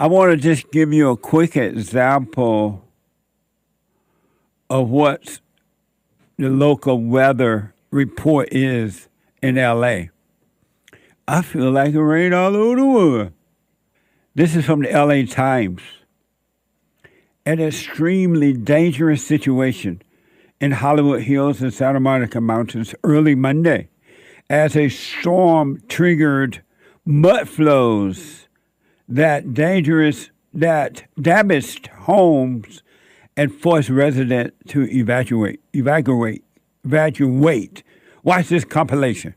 I want to just give you a quick example of what the local weather report is in LA. I feel like it rained all over the world. This is from the LA Times. An extremely dangerous situation in Hollywood Hills and Santa Monica Mountains early Monday as a storm triggered mud flows that dangerous that damaged homes and forced residents to evacuate evacuate evacuate. Watch this compilation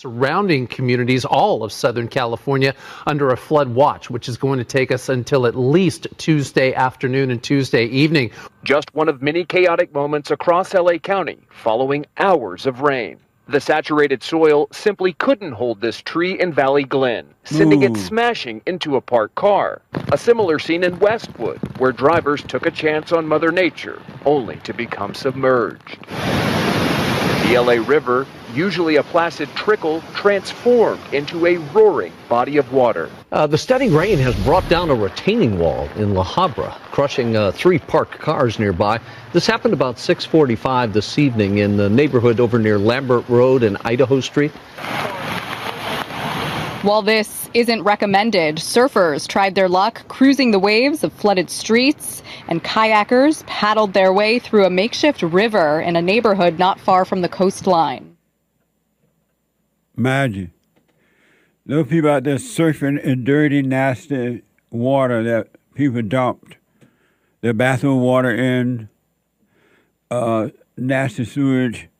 surrounding communities, all of Southern California, under a flood watch, which is going to take us until at least Tuesday afternoon and Tuesday evening. Just one of many chaotic moments across LA County following hours of rain. The saturated soil simply couldn't hold this tree in Valley Glen, sending Ooh. it smashing into a parked car. A similar scene in Westwood, where drivers took a chance on Mother Nature, only to become submerged. The LA River, usually a placid trickle, transformed into a roaring body of water. Uh, the steady rain has brought down a retaining wall in La Habra, crushing uh, three parked cars nearby. This happened about 6:45 this evening in the neighborhood over near Lambert Road and Idaho Street. While this isn't recommended, surfers tried their luck cruising the waves of flooded streets, and kayakers paddled their way through a makeshift river in a neighborhood not far from the coastline. Imagine. Those people out there surfing in dirty, nasty water that people dumped their bathroom water in, uh, nasty sewage,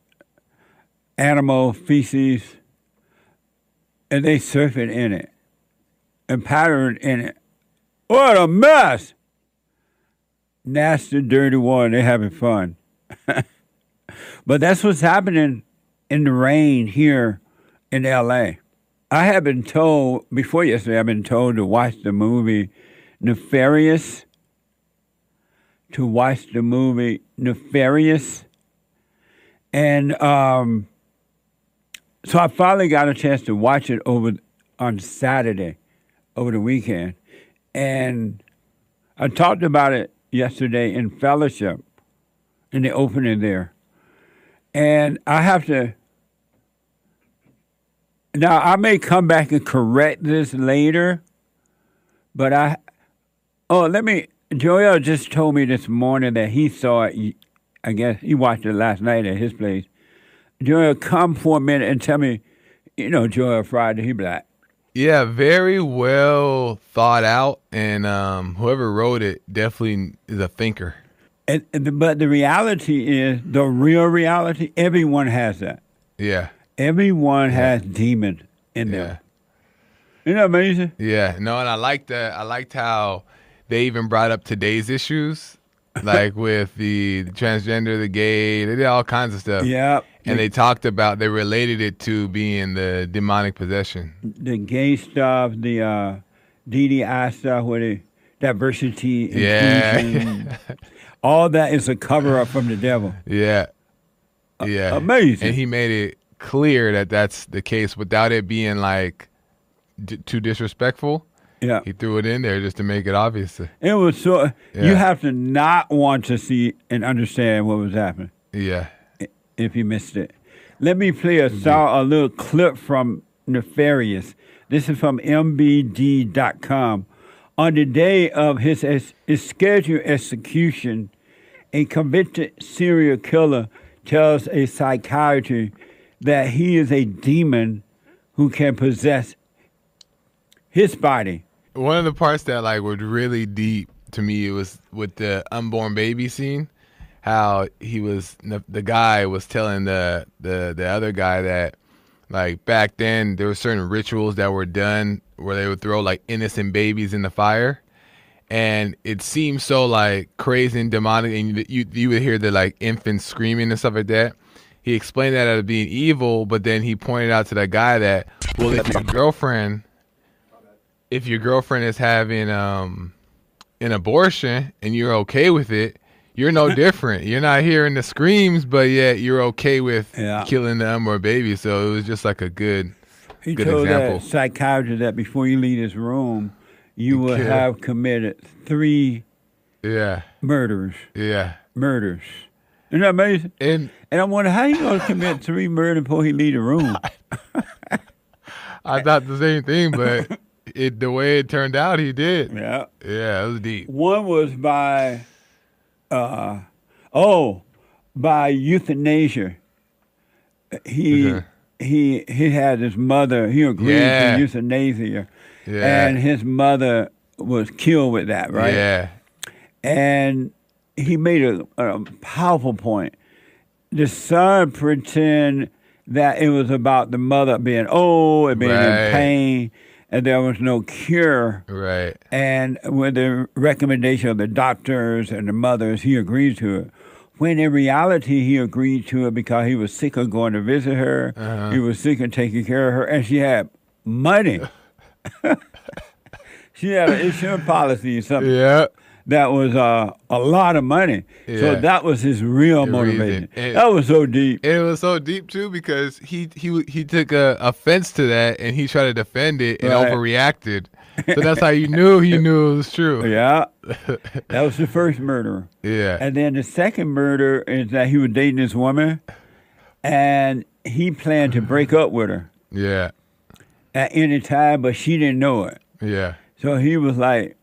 animal feces, and they surfing in it and patterned in it. What a mess! Nasty, dirty water. They're having fun. but that's what's happening in the rain here in LA. I have been told before yesterday. I've been told to watch the movie Nefarious. To watch the movie Nefarious, and um, so I finally got a chance to watch it over on Saturday, over the weekend, and I talked about it yesterday in fellowship, in the opening there, and I have to. Now I may come back and correct this later, but I. Oh, let me. Joel just told me this morning that he saw it. I guess he watched it last night at his place. Joel, come for a minute and tell me. You know, Joel Friday, he black. Yeah, very well thought out, and um, whoever wrote it definitely is a thinker. And, and- but the reality is, the real reality, everyone has that. Yeah, Everyone has demons in them. Isn't that amazing? yeah. No, and I liked that. I liked how they even brought up today's issues, like with the, the transgender, the gay. They did all kinds of stuff. Yeah. and they talked about they related it to being the demonic possession. the gay stuff, the uh, DDI stuff, where the diversity, Yeah. all that is a cover up from the devil. Yeah, yeah, amazing. And he made it clear that that's the case without it being like d- too disrespectful. Yeah, He threw it in there just to make it obvious. it was so. You have to not want to see and understand what was happening Yeah, if you missed it. Let me play a mm-hmm. song, a little clip from Nefarious. This is from MBD.com. On the day of his, his scheduled execution, a convicted serial killer tells a psychiatrist that he is a demon who can possess his body. one of the parts that like was really deep to me it was with the unborn baby scene. How he was the, guy was telling the the the other guy that like back then there were certain rituals that were done where they would throw like innocent babies in the fire and it seemed so like crazy and demonic and you, you you would hear the like infants screaming and stuff like that he explained that as being evil but then he pointed out to that guy that well if your girlfriend if your girlfriend is having um an abortion and you're okay with it you're no different you're not hearing the screams but yet you're okay with Yeah. killing the unborn baby so it was just like a good He Good told example. that psychiatrist that before you leave this room, you will kill. have committed three Yeah, murders. yeah. Murders. Isn't that amazing? And And I wonder how you gonna commit three murders before he leave the room. I thought the same thing, but it the way it turned out, he did. yeah. Yeah, it was deep. One was by, uh, oh, by euthanasia. He he he had his mother. He agreed Yeah. to euthanasia, Yeah. and his mother was killed with that, right? Yeah, And he made a, a powerful point. The son pretend that it was about the mother being old and being Right. in pain, and there was no cure. right. And with the recommendation of the doctors and the mothers, he agreed to it. When in reality, he agreed to it because he was sick of going to visit her. Uh-huh. He was sick of taking care of her, and she had money. she had an insurance policy or something Yeah, that was uh, a lot of money. So that was his real The motivation. That was so deep. it was so deep too because he he he took a offense to that and he tried to defend it and Right. overreacted. So that's how you knew he knew it was true. Yeah, that was the first murder. Yeah. And then the second murder is that he was dating this woman, and he planned to break up with her Yeah. at any time, but she didn't know it. Yeah. So he was like,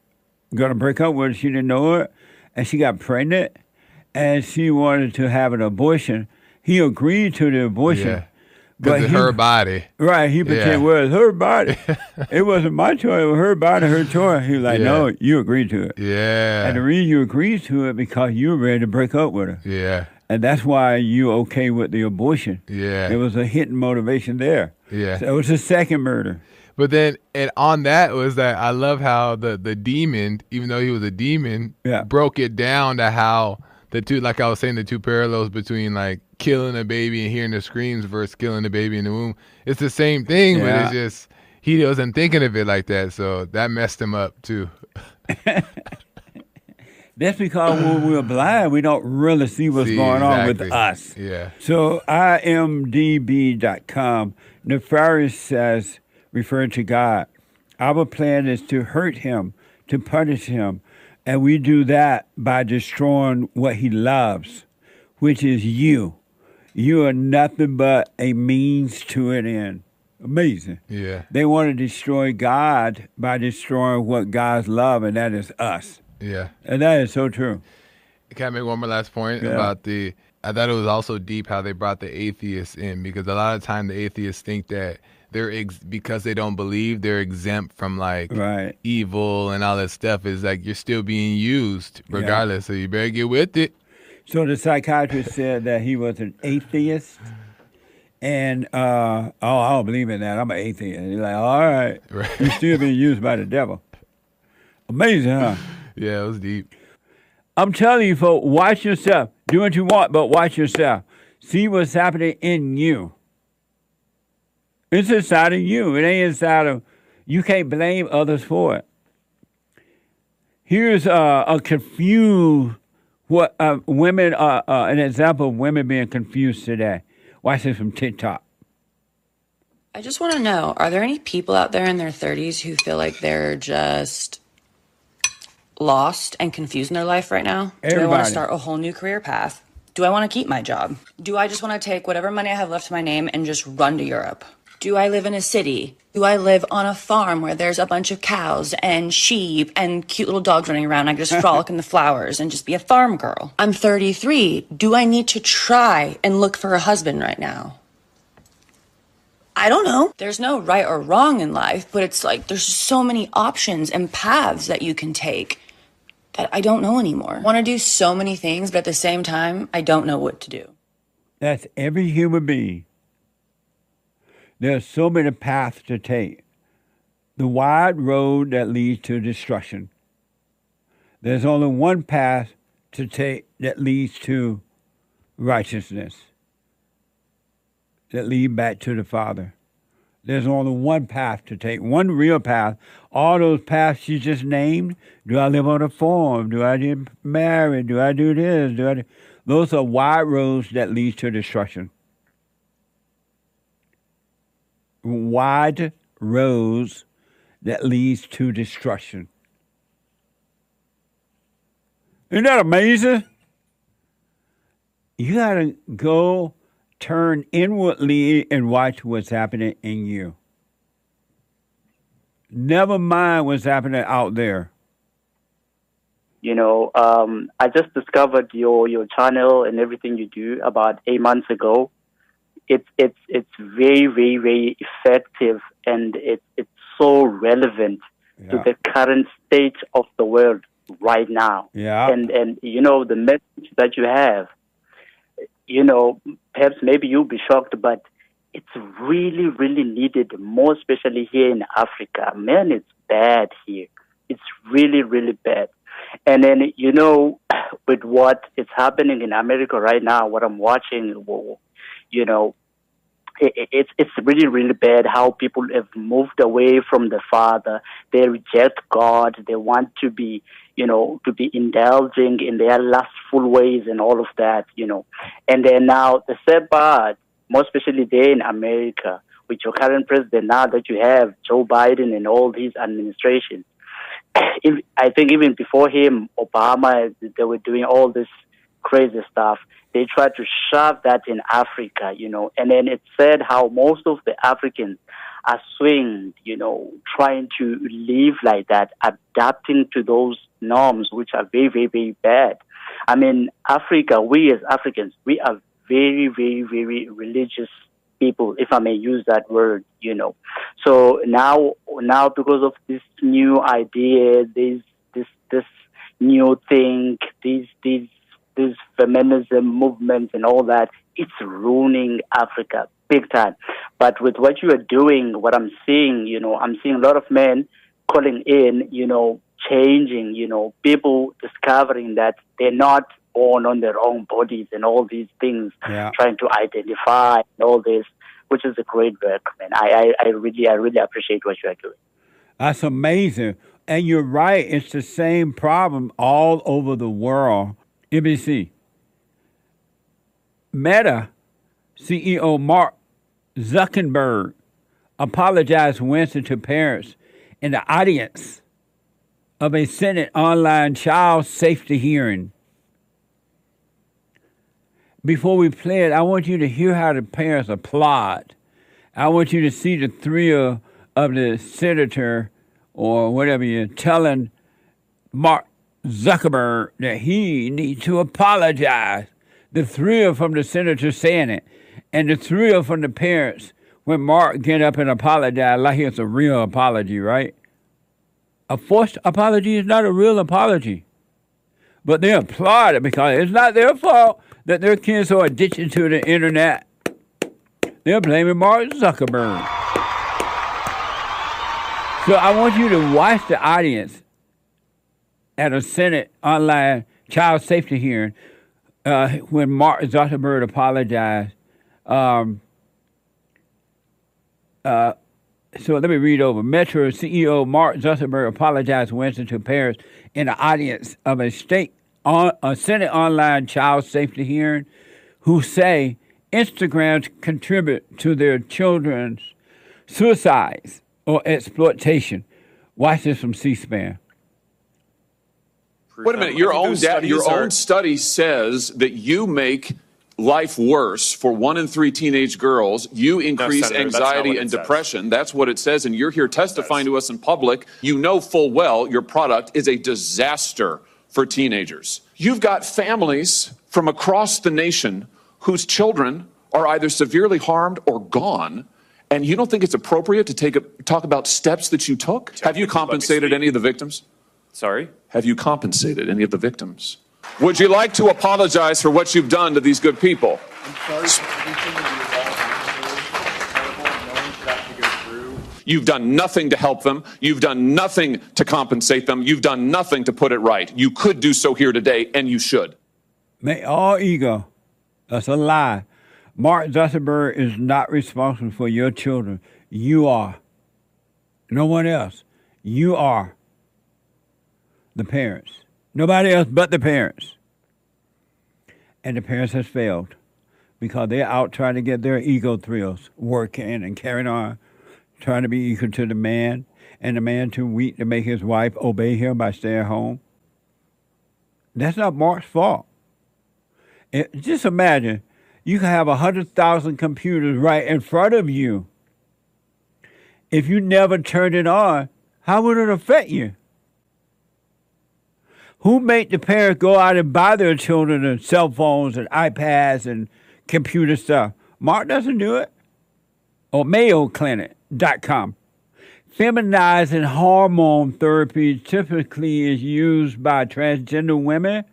gonna break up with her. She didn't know it, and she got pregnant, and she wanted to have an abortion. He agreed to the abortion. Yeah. Of he- her body. Right, he pretended Yeah. it was her body. it wasn't my choice, it was her body, her choice. He was like, Yeah. no, you agreed to it. Yeah. And the reason you agreed to it because you were ready to break up with her. yeah. And that's why you okay with the abortion. Yeah. It was a hidden motivation there. Yeah. So it was the second murder. But then, and on that was that I love how the the demon, even though he was a demon, Yeah. broke it down to how the two, like I was saying, the two parallels between like killing a baby and hearing the screams versus killing the baby in the womb. It's the same thing, but it's just he wasn't thinking of it like that, so that messed him up too. That's because when we're blind, we don't really see what's See, going on with us. Yeah. So imdb.com, Nefarious says, referring to God, our plan is to hurt him, to punish him, and we do that by destroying what he loves, which is you. You are nothing but a means to an end. Amazing. Yeah. They want to destroy God by destroying what God's love, and that is us. Yeah. And that is so true. Can I make one more last point Yeah. about the? I thought it was also deep how they brought the atheists in because a lot of time the atheists think that they're ex- because they don't believe they're exempt from like Right. evil and all that stuff. Is like you're still being used regardless, so you better get with it. So the psychiatrist said that he was an atheist. And, uh, oh, I don't believe in that. I'm an atheist. He's like, all right. Right. You're still being used by the devil. Amazing, huh? Yeah, it was deep. I'm telling you, folks, watch yourself. Do what you want, but watch yourself. See what's happening in you. It's inside of you. It ain't inside of. You can't blame others for it. Here's uh, a confused what uh, women. Uh, uh, an example of women being confused today. Watch this from TikTok. I just want to know are there any people out there in their 30s who feel like they're just lost and confused in their life right now? Do I want to start a whole new career path? Do I want to keep my job? Do I just want to take whatever money I have left to my name and just run to Europe? Do I live in a city? Do I live on a farm where there's a bunch of cows and sheep and cute little dogs running around? I can just frolic in the flowers and just be a farm girl. I'm 33. Do I need to try and look for a husband right now? I don't know. There's no right or wrong in life, but it's like there's so many options and paths that you can take that I don't know anymore. I want to do so many things, but at the same time, I don't know what to do. That's every human being. There's so many paths to take. The wide road that leads to destruction. There's only one path to take that leads to righteousness, that lead back to the Father. There's only one path to take, one real path. All those paths you just named, do I live on a farm? Do I get married? Do I do this? Do I do... Those are wide roads that lead to destruction. Wide roads that leads to destruction. Isn't that amazing? You got to go turn inwardly and watch what's happening in you. Never mind what's happening out there. You know, um, I just discovered your your channel and everything you do about eight months ago. It's it's it's very very very effective and it's it's so relevant Yeah. to the current state of the world right now. Yeah. And and you know the message that you have. You know, perhaps maybe you'll be shocked, but it's really really needed, more especially here in Africa. Man, it's bad here. It's really really bad. And then, you know, with what is happening in America right now, what I'm watching, you know, it, it- it's it's really really bad how people have moved away from the Father. They reject God. They want to be, you know, to be indulging in their lustful ways and all of that, you know. And then now the sad part, more especially there in America, with your current president now that you have Joe Biden and all his administration I think even before him, Obama, they were doing all this crazy stuff. They tried to shove that in Africa, you know, and then it said how most of the Africans are swinged, you know, trying to live like that, adapting to those norms, which are very, very, very bad. I mean, Africa, we as Africans, we are very, very, very religious people, if I may use that word, you know. So now, now because of this new idea, this, this, this new thing, these, these, these feminism movements and all that, it's ruining Africa big time. But with what you are doing, what I'm seeing, you know, I'm seeing a lot of men calling in, you know, changing, you know, people discovering that they're not born on their own bodies and all these things, Yeah. trying to identify and all this, which is a great work, man. I, I, I really, I really appreciate what you are doing. That's amazing. And you're right, it's the same problem all over the world. NBC. Meta CEO Mark Zuckerberg apologized Wednesday to parents in the audience of a Senate online child safety hearing. Before we play it, I want you to hear how the parents applaud. I want you to see the thrill of the senator or whatever you're telling Mark Zuckerberg that he needs to apologize. The thrill from the senator saying it, and the thrill from the parents when Mark get up and apologize like it's a real apology, right? A forced apology is not a real apology. But they applaud it because it's not their fault that their kids are addicted to the internet. They're blaming Mark Zuckerberg. So I want you to watch the audience at a Senate online child safety hearing uh, when Mark Zuckerberg apologized. Um, uh, so let me read over. Metro CEO Mark Zuckerberg apologized Wednesday to parents in the audience of a state on a Senate online child safety hearing who say Instagrams contribute to their children's suicides or exploitation. Watch this from C-SPAN. Wait a minute. Your own da- your are- own study says that you make life worse for one in three teenage girls. You increase Senator, that's not anxiety what it and says. depression. That's what it says, and you're here testifying to us in public. You know full well your product is a disaster for teenagers. You've got families from across the nation whose children are either severely harmed or gone. And you don't think it's appropriate to take a, talk about steps that you took? Have you Technically, let me compensated any of the victims? Sorry? Have you compensated any of the victims? Would you like to apologize for what you've done to these good people? You've done nothing to help them. You've done nothing to compensate them. You've done nothing to put it right. You could do so here today, and you should. Make all ego. That's a lie. Mark Zuckerberg is not responsible for your children. You are. No one else. You are the parents. Nobody else but the parents. And the parents has failed because they're out trying to get their ego thrills working and carrying on, trying to be equal to the man. and the man too weak to make his wife obey him by staying home. That's not Mark's fault. It, just imagine you can have a hundred thousand computers right in front of you. If you never turn it on, how would it affect you? Who made the parents go out and buy their children and cell phones and iPads and computer stuff? Mark doesn't do it. Or MayoClinic.com. Feminizing hormone therapy typically is used by transgender women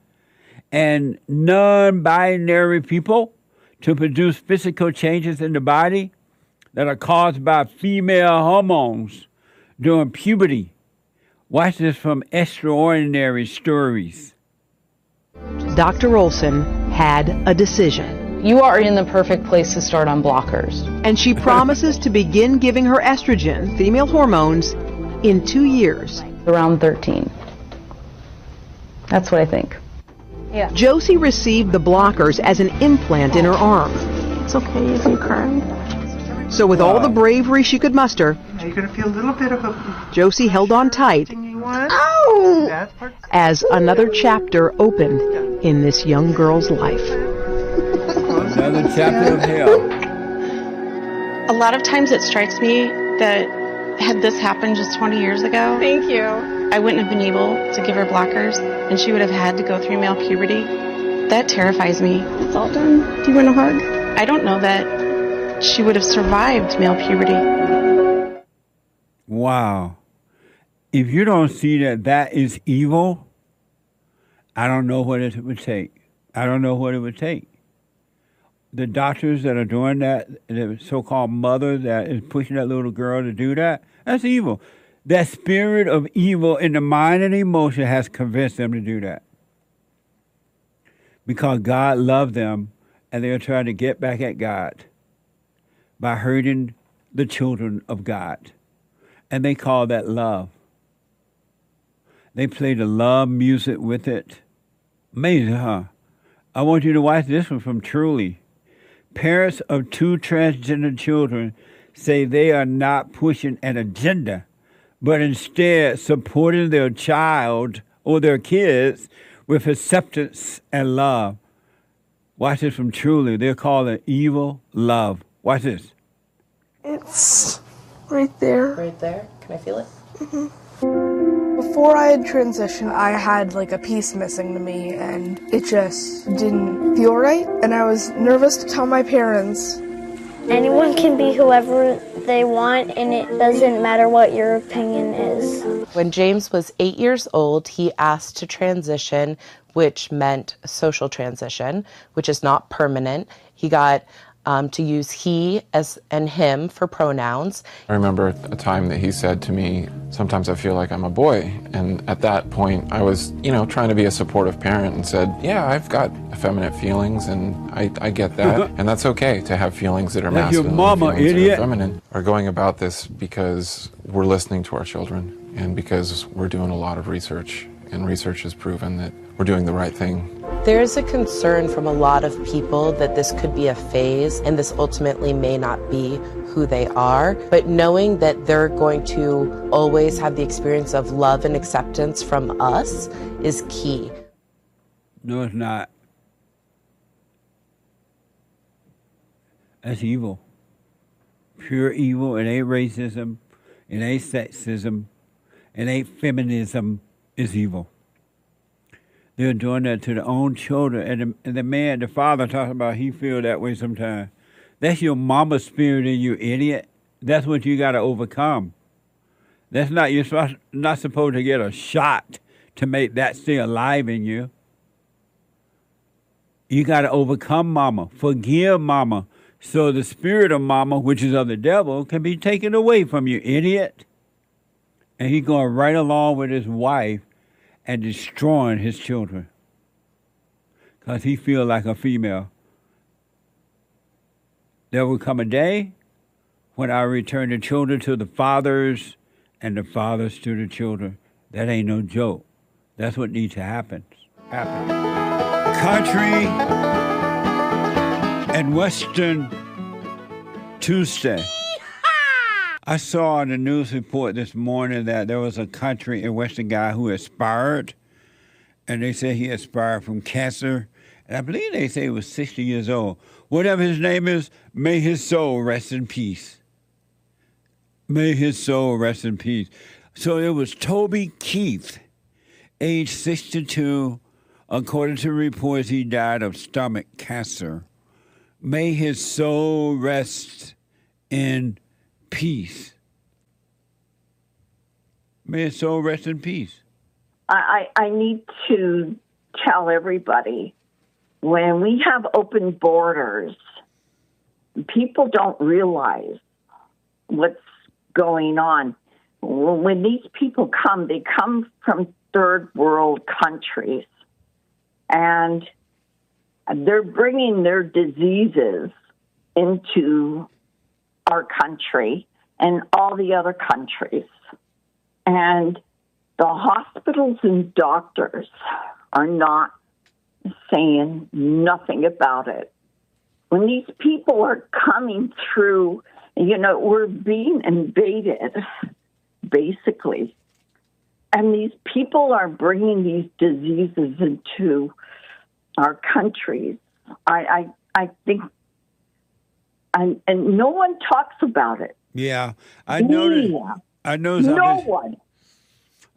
and non binary people to produce physical changes in the body that are caused by female hormones during puberty. Watch this from Extraordinary Stories. Dr. Olson had a decision. You are in the perfect place to start on blockers. And she promises to begin giving her estrogen, female hormones, in two years. Around 13. That's what I think. Yeah. Josie received the blockers as an implant in her arm. It's okay if you cry. So, with all the bravery she could muster, now you're going to feel a little bit of a. Josie held on tight Ow! Oh! as another chapter opened in this young girl's life. Another chapter of hell. A lot of times it strikes me that had this happened just 20 years ago, thank you. I wouldn't have been able to give her blockers, and she would have had to go through male puberty. That terrifies me. It's all done. Do you want a hug? I don't know that she would have survived male puberty. Wow. If you don't see that that is evil, I don't know what it would take. I don't know what it would take. The doctors that are doing that, the so called mother that is pushing that little girl to do that, that's evil. That spirit of evil in the mind and emotion has convinced them to do that. Because God loved them and they're trying to get back at God by hurting the children of God. And they call that love. They play the love music with it. Amazing, huh? I want you to watch this one from Truly. Parents of two transgender children say they are not pushing an agenda, but instead supporting their child or their kids with acceptance and love. Watch this from Truly. They're calling it evil love. Watch this. It's right there. Right there? Can I feel it? Mm-hmm. Before I had transitioned, I had like a piece missing to me, and it just didn't feel right. And I was nervous to tell my parents. Anyone can be whoever they want, and it doesn't matter what your opinion is. When James was eight years old, he asked to transition, which meant social transition, which is not permanent. He got um, to use he as and him for pronouns. I remember a time that he said to me, "Sometimes I feel like I'm a boy," and at that point, I was, you know, trying to be a supportive parent and said, "Yeah, I've got effeminate feelings, and I, I get that, and that's okay to have feelings that are Like your masculine, mama, and feelings that idiot. are feminine." We're going about this because we're listening to our children, and because we're doing a lot of research, and research has proven that we're doing the right thing There is a concern from a lot of people that this could be a phase and this ultimately may not be who they are. But knowing that they're going to always have the experience of love and acceptance from us is key. No, it's not. That's evil. Pure evil. It ain't racism. It ain't sexism. It ain't feminism. It's evil. They're doing that to their own children. And the, and the man, the father, talking about he feel that way sometimes. That's your mama spirit in you, idiot. That's what you got to overcome. That's not you're not supposed to get a shot to make that stay alive in you. You got to overcome mama, forgive mama, so the spirit of mama, which is of the devil, can be taken away from you, idiot. And he's going right along with his wife and destroying his children because he feel like a female. There will come a day when I return the children to the fathers and the fathers to the children. That ain't no joke. That's what needs to happen. Happen. Country and Western Tuesday. I saw in the news report this morning that there was a country in a guy who expired, and they said he expired from cancer. And I believe they say he was 60 years old. Whatever his name is, may his soul rest in peace. May his soul rest in peace. So it was Toby Keith, age 62. According to reports, he died of stomach cancer. May his soul rest in peace. May his soul rest in peace. I, I I need to tell everybody when we have open borders, people don't realize what's going on. When these people come, they come from third world countries and they're bringing their diseases into our country and all the other countries. And the hospitals and doctors are not saying nothing about it. When these people are coming through, you know, we're being invaded, basically. And these people are bringing these diseases into our countries. I, I, I think, and, and no one talks about it. Yeah, I noticed. Yeah. I noticed. I've No been- one.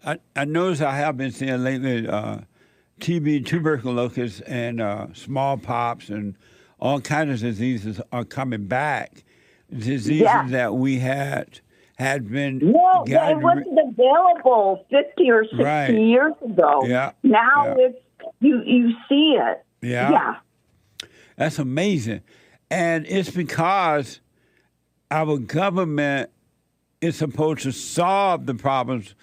I, I notice I have been seeing lately uh, TB, tuberculosis, and uh, smallpox, and all kinds of diseases are coming back. Diseases Yeah. that we had had been No, gotten ri- wasn't available 50 or 60 Right. years ago. Yeah, Now yeah. it's, you, you see it. Yeah. Yeah. That's amazing. And it's because our government is supposed to solve the problems,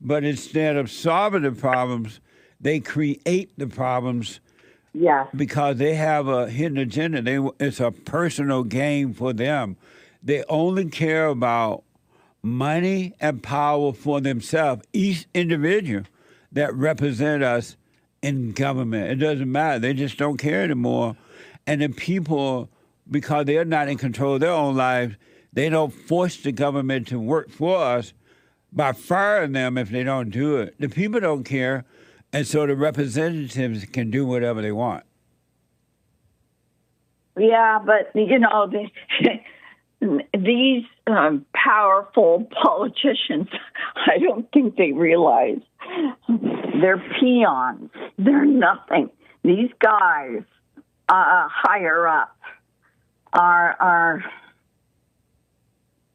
but instead of solving the problems, they create the problems. Yeah. Because they have a hidden agenda. They it's a personal game for them. They only care about money and power for themselves. Each individual that represent us in government. It doesn't matter. They just don't care anymore. And the people, because they're not in control of their own lives, they don't force the government to work for us by firing them if they don't do it. The people don't care, and so the representatives can do whatever they want. Yeah, but, you know, the, these um, powerful politicians, I don't think they realize they're peons. They're nothing. These guys uh, higher up are are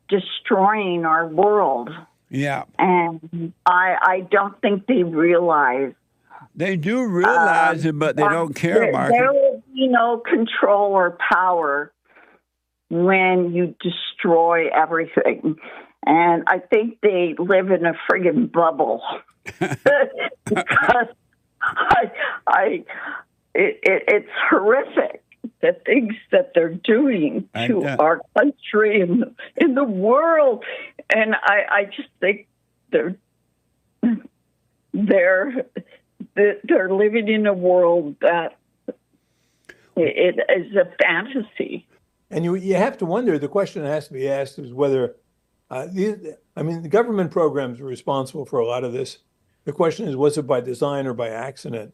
destroying our world, Yeah. and I I don't think they realize. They do realize it, but they um, don't care, there, Mark. There will be no control or power when you destroy everything. And I think they live in a friggin' bubble because I, I, it, it, it's horrific the things that they're doing to know. our country and in the world, and I, I just think they're they're they're living in a world that it is a fantasy. And you you have to wonder. The question that has to be asked is whether uh, these, I mean, the government programs are responsible for a lot of this. The question is, was it by design or by accident?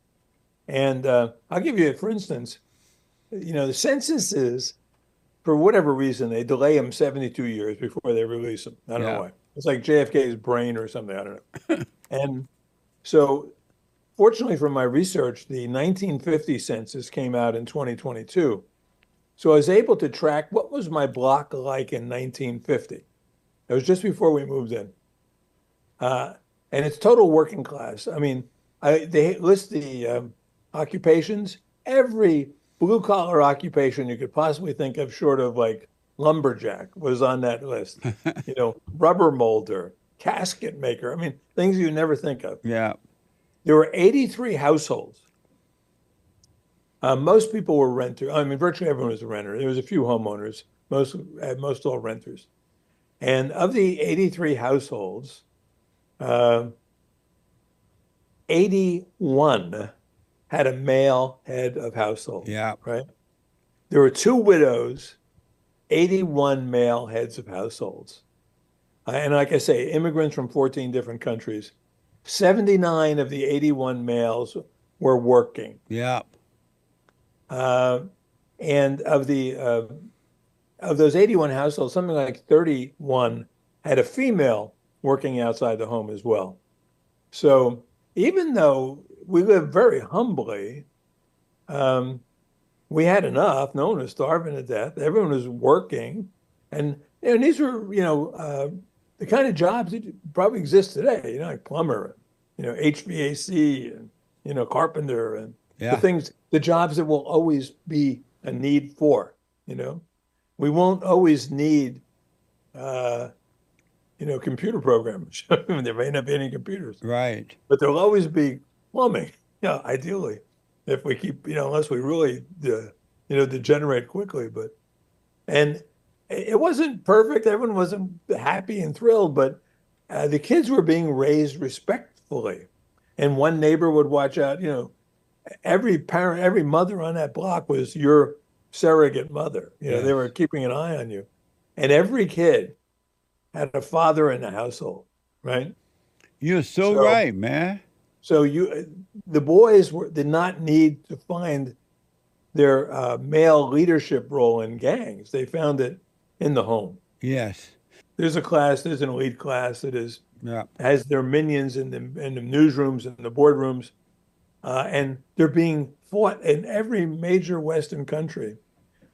And uh, I'll give you, for instance, you know, the census is, for whatever reason, they delay them 72 years before they release them. I don't Yeah. know why. It's like JFK's brain or something. I don't know. and so, fortunately for my research, the 1950 census came out in 2022. So I was able to track what was my block like in 1950. It was just before we moved in. Uh, and it's total working class. I mean, I, they list the um, occupations. Every blue collar occupation you could possibly think of, short of like lumberjack, was on that list. you know, rubber molder, casket maker. I mean, things you never think of. Yeah. There were 83 households. Uh, most people were renters. I mean, virtually everyone was a renter. There was a few homeowners, most uh, most all renters. And of the 83 households, uh, 81 had a male head of household. Yeah. Right. There were two widows, 81 male heads of households. uh, and like I say, immigrants from 14 different countries. 79 of the 81 males were working. Yeah. Uh, and of the uh, of those 81 households, something like 31 had a female working outside the home as well. So even though we lived very humbly, um, we had enough. No one was starving to death. Everyone was working, and and these were you know uh, the kind of jobs that probably exist today. You know, like plumber, you know, HVAC, and you know, carpenter, and Yeah. the things, the jobs that will always be a need for. You know, we won't always need, uh, you know, computer programmers. there may not be any computers, Right. but there'll always be plumbing. Yeah, ideally, if we keep, you know, unless we really, uh, you know, degenerate quickly. But and it wasn't perfect. Everyone wasn't happy and thrilled, but uh, the kids were being raised respectfully. And one neighbor would watch out. You know, every parent, every mother on that block was your surrogate mother. You know, they were keeping an eye on you, and every kid had a father in the household, right? You're so, So- right, man. So you, the boys were, did not need to find their uh, male leadership role in gangs. They found it in the home. Yes. There's a class, there's an elite class that is Yeah. has their minions in the in the newsrooms and the boardrooms, uh, and they're being fought in every major Western country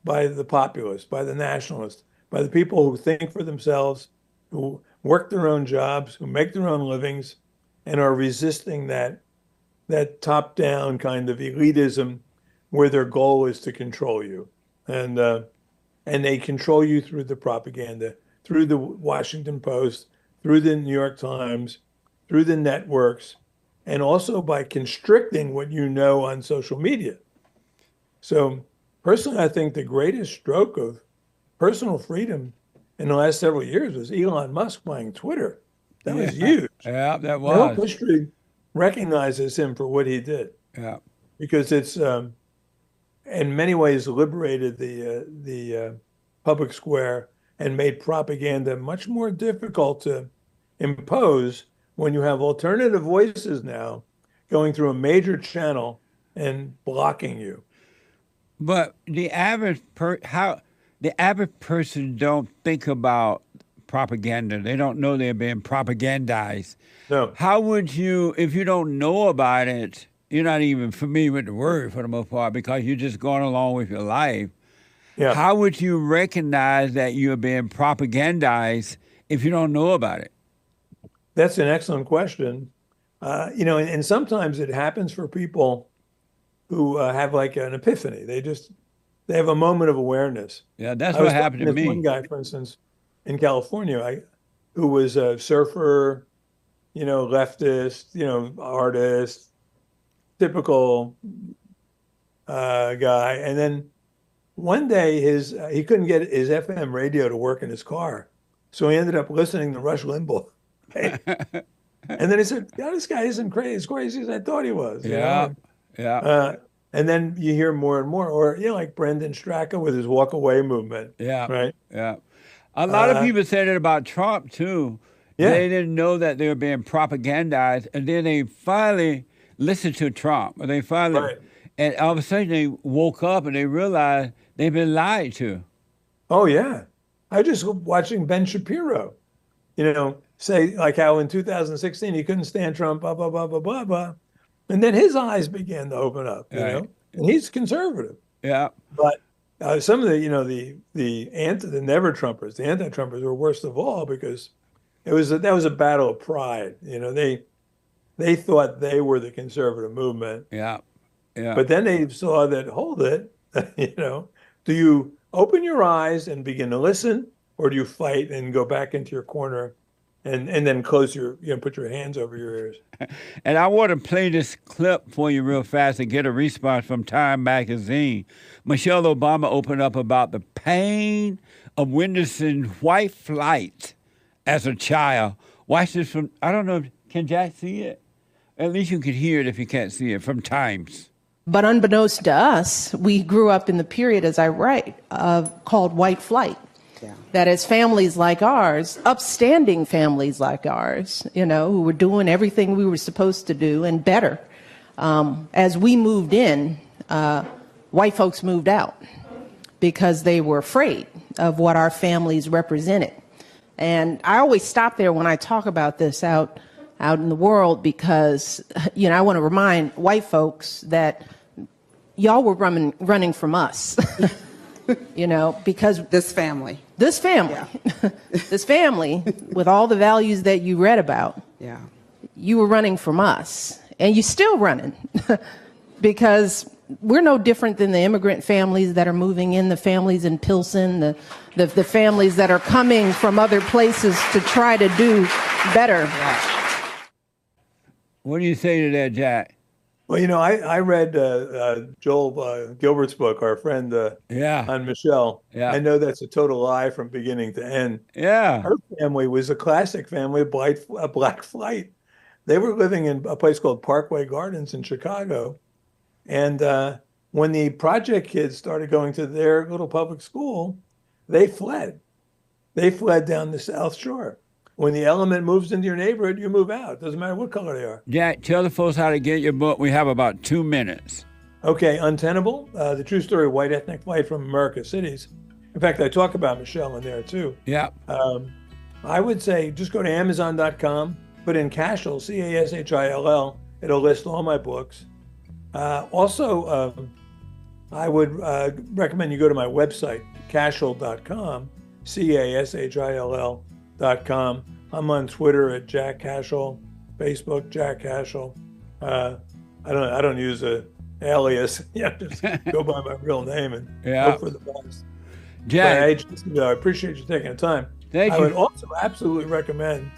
by the populace, by the nationalists, by the people who think for themselves, who work their own jobs, who make their own livings, and are resisting that that top down kind of elitism where their goal is to control you. And uh, and they control you through the propaganda through the washington post through the new york times through the networks and also by constricting what you know on social media. So personally i think the greatest stroke of personal freedom in the last several years was elon musk buying twitter that was huge Yeah, that was. history recognizes him for what he did Yeah. because it's um, in many ways liberated the uh, the uh, public square and made propaganda much more difficult to impose when you have alternative voices now going through a major channel and blocking you. But the average per how the average person don't think about propaganda. They don't know they're being propagandized. No. How would you if you don't know about it? You're not even familiar with the word for the most part because you're just going along with your life. Yeah. How would you recognize that you're being propagandized if you don't know about it? That's an excellent question. Uh, you know, and, and sometimes it happens for people who uh, have like an epiphany. They just they have a moment of awareness. Yeah, that's what happened to me. One guy, for instance, in California, I, who was a surfer, you know, leftist, you know, artist, typical uh, guy, and then one day his uh, he couldn't get his FM radio to work in his car, so he ended up listening to Rush Limbaugh. and then he said, "Yeah, this guy isn't crazy as crazy as I thought he was." Yeah, know? yeah. Uh, and then you hear more and more, or you know, like Brandon Straka with his walk away movement. Yeah. Right. Yeah. A lot of Uh, people said it about Trump too. Yeah. They didn't know that they were being propagandized, and then they finally listened to Trump. Or they finally, Right. and all of a sudden they woke up and they realized they've been lied to. Oh yeah, I just watching Ben Shapiro, you know, say like how in 2016 he couldn't stand Trump, blah blah blah blah blah blah, and then his eyes began to open up, you Right. know, and he's conservative, Yeah. but uh, some of the you know the the anti the never Trumpers, the anti Trumpers were worst of all because it was a, that was a battle of pride, you know, they they thought they were the conservative movement, Yeah. Yeah. but then they saw that, hold it, you know, do you open your eyes and begin to listen, or do you fight and go back into your corner and, and then close your, you know, put your hands over your ears? And I want to play this clip for you real fast and get a response from Time Magazine. Michelle Obama opened up about the pain of witnessing white flight as a child. Watch this from, I don't know, can Jack see it? At least you can hear it if you can't see it from Times. But unbeknownst to us, we grew up in the period, as I write, of called white flight. That as families like ours, upstanding families like ours, you know, who were doing everything we were supposed to do and better, um, as we moved in, uh, white folks moved out because they were afraid of what our families represented. And I always stop there when I talk about this out out in the world because you know I want to remind white folks that y'all were running running from us. you know, because this family, this family, yeah. this family with all the values that you read about. Yeah. You were running from us and you're still running because we're no different than the immigrant families that are moving in, the families in Pilsen, the, the, the families that are coming from other places to try to do better. What do you say to that, Jack? Well, you know, I, I read uh, uh, Joel uh, Gilbert's book, our friend uh, yeah. on Michelle. Yeah. I know that's a total lie from beginning to end. Yeah. Her family was a classic family of black, black flight. They were living in a place called Parkway Gardens in Chicago. And uh, when the project kids started going to their little public school, they fled. They fled down the South Shore when the element moves into your neighborhood, you move out. Doesn't matter what color they are. Jack, tell the folks how to get your book. We have about two minutes. Okay, Untenable, uh, the true story of white ethnic flight from America's cities. In fact, I talk about Michelle in there too. Yeah. Um, I would say just go to Amazon.com, put in Cashill, C A S H I L L. It'll list all my books. Uh, also, um, I would uh, recommend you go to my website, Cashill.com, C A S H I L L com. I'm on Twitter at Jack Cashill, Facebook Jack Cashill. Uh, I don't I don't use a alias. yeah, just go by my real name and yeah. hope for the best. Jack, I, I appreciate you taking the time. Thank I you. would also absolutely recommend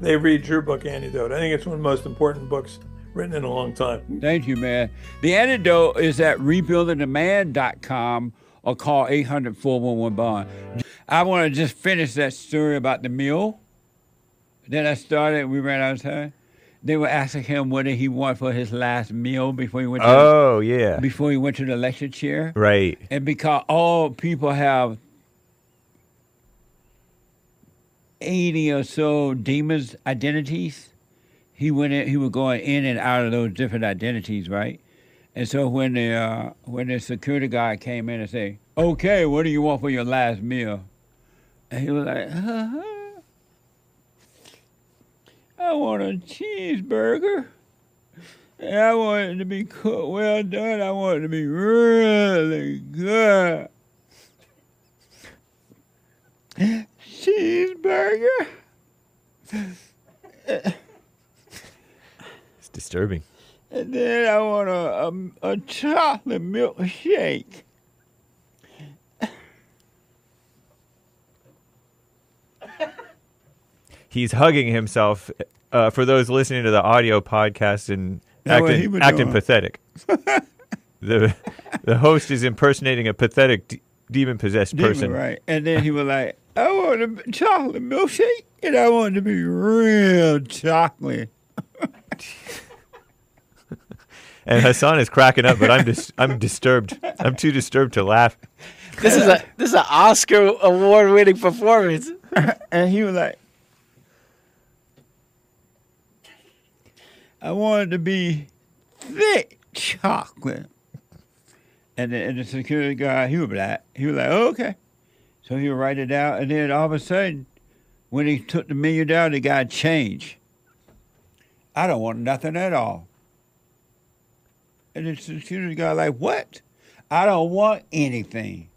they read your book, Antidote. I think it's one of the most important books written in a long time. Thank you, man. The antidote is at rebuildingtheman.com or call 800 411 Bond. I want to just finish that story about the meal. Then I started, we ran out of time. They were asking him what did he want for his last meal before he went to Oh, yeah. before he went to the lecture chair. Right. And because all people have 80 or so demons identities, he went in, he was going in and out of those different identities, right? And so when the uh, when the security guy came in and said, "Okay, what do you want for your last meal?" And he was like, uh-huh. "I want a cheeseburger. And I want it to be cooked well done. I want it to be really good. Cheeseburger." It's disturbing. And then I want a, a, a chocolate milkshake. He's hugging himself. Uh, for those listening to the audio podcast and That's what he acting, was acting pathetic, the the host is impersonating a pathetic d- demon possessed person. right? And then he was like, I want a chocolate milkshake, and I want it to be real chocolate. And Hassan is cracking up, but I'm dis- I'm disturbed. I'm too disturbed to laugh. This is a this is an Oscar award winning performance. and he was like, I wanted to be thick chocolate. And the, and the security guy, he was black. He was like, okay. So he would write it out. And then all of a sudden, when he took the menu down, the guy changed. I don't want nothing at all. And the security guy like, what? I don't want anything.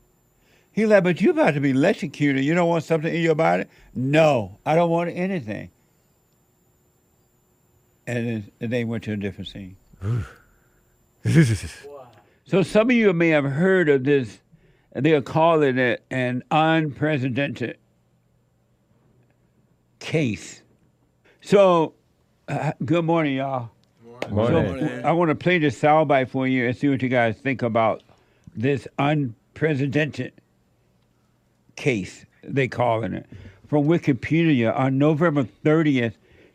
He like, but you about to be electrocuted. You don't want something in your body? No, I don't want anything. And and they went to a different scene. So some of you may have heard of this. They are calling it an unprecedented case. So, uh, good morning, y'all. Good Morning. So, I want to play this soundbite for you and see what you guys think about this unprecedented case, they calling it. From Wikipedia, on November 30th,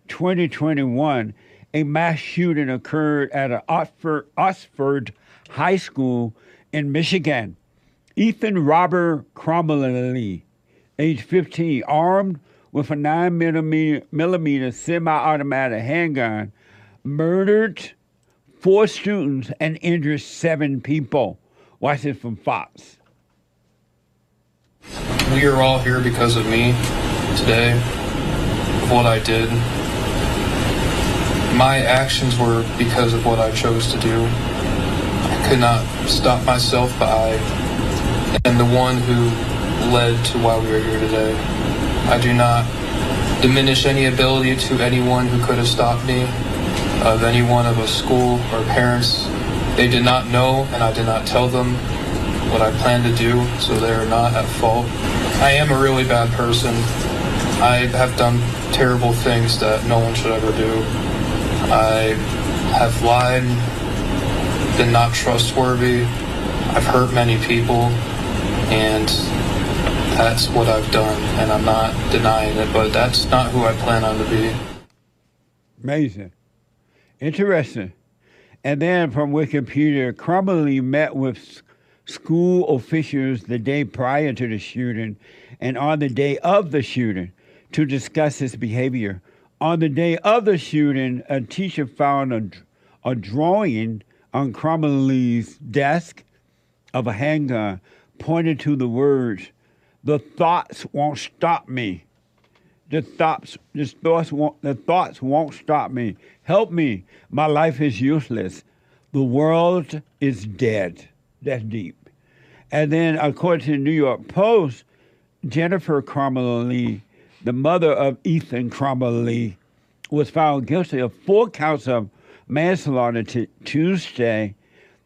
2021, a mass shooting occurred at an Oxford, Oxford High School in Michigan. Ethan Robert Crumbley, age 15, armed with a 9 millimeter, millimeter semi automatic handgun, murdered four students and injured seven people. Watch this from Fox. We are all here because of me today, of what I did. My actions were because of what I chose to do. I could not stop myself, but I am the one who led to why we are here today. I do not diminish any ability to anyone who could have stopped me, of anyone of a school or parents. They did not know, and I did not tell them what I planned to do, so they are not at fault. I am a really bad person. I have done terrible things that no one should ever do. I have lied, been not trustworthy. I've hurt many people, and that's what I've done, and I'm not denying it, but that's not who I plan on to be. Amazing. Interesting. And then from Wikipedia, Crumbley met with school officials the day prior to the shooting and on the day of the shooting to discuss his behavior. On the day of the shooting, a teacher found a, a drawing on Crumbley's desk of a handgun pointed to the words, The thoughts won't stop me. The thoughts, the thoughts, won't, the thoughts won't stop me. Help me. My life is useless. The world is dead. That's deep. And then, according to the New York Post, Jennifer Crumbley, the mother of Ethan Crumbley, was found guilty of four counts of manslaughter t- Tuesday,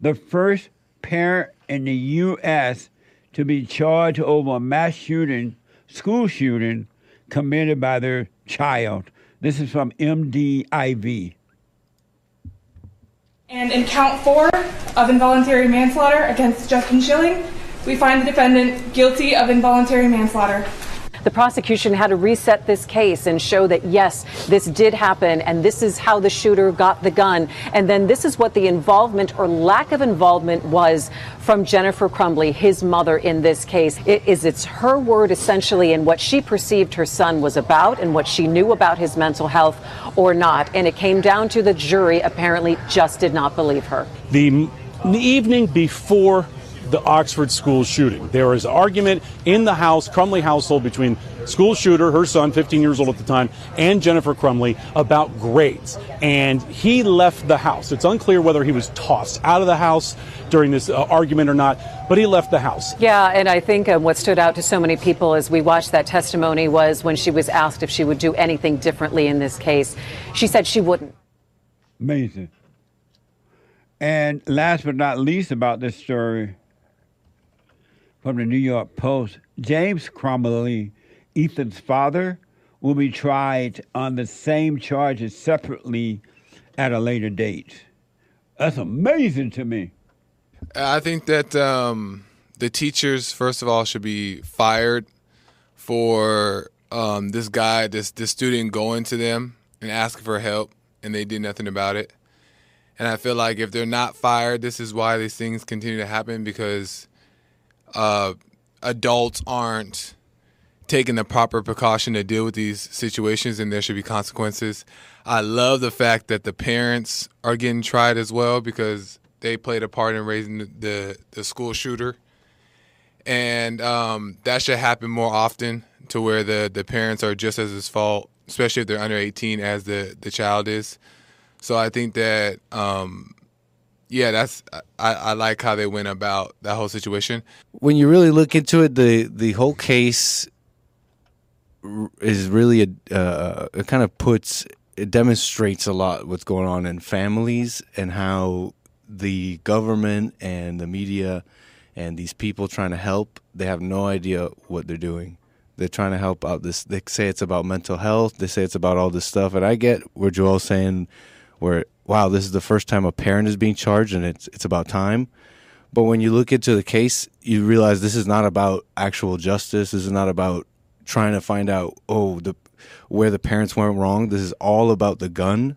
the first parent in the U.S. to be charged over a mass shooting, school shooting, committed by their child. This is from MDIV. And in count four of involuntary manslaughter against Justin Shilling, we find the defendant guilty of involuntary manslaughter. The prosecution had to reset this case and show that, yes, this did happen, and this is how the shooter got the gun. And then this is what the involvement or lack of involvement was from Jennifer Crumbley, his mother in this case. It is it's her word essentially in what she perceived her son was about and what she knew about his mental health or not. And it came down to the jury apparently just did not believe her. The m- evening before the Oxford school shooting. There was argument in the house, Crumbley household, between school shooter, her son, 15 years old at the time, and Jennifer Crumbley about grades. And he left the house. It's unclear whether he was tossed out of the house during this uh, argument or not, but he left the house. Yeah, and I think um, what stood out to so many people as we watched that testimony was when she was asked if she would do anything differently in this case. She said she wouldn't. Amazing. And last but not least about this story from the New York Post, James Crumbley, Ethan's father, will be tried on the same charges separately at a later date. That's amazing to me. I think that um, the teachers, first of all, should be fired for um, this guy, this this student going to them and asking for help, and they did nothing about it. And I feel like if they're not fired, this is why these things continue to happen because uh, adults aren't taking the proper precaution to deal with these situations, and there should be consequences. I love the fact that the parents are getting tried as well because they played a part in raising the the, the school shooter, and um, that should happen more often to where the the parents are just as at fault, especially if they're under eighteen, as the the child is. So I think that um, yeah, that's I, I like how they went about that whole situation. when you really look into it, the the whole case is really a uh, it kind of puts it demonstrates a lot what's going on in families and how the government and the media and these people trying to help they have no idea what they're doing they're trying to help out this they say it's about mental health they say it's about all this stuff and i get where joel's saying where wow this is the first time a parent is being charged and it's it's about time but when you look into the case, you realize this is not about actual justice. This is not about trying to find out oh the where the parents went wrong. This is all about the gun,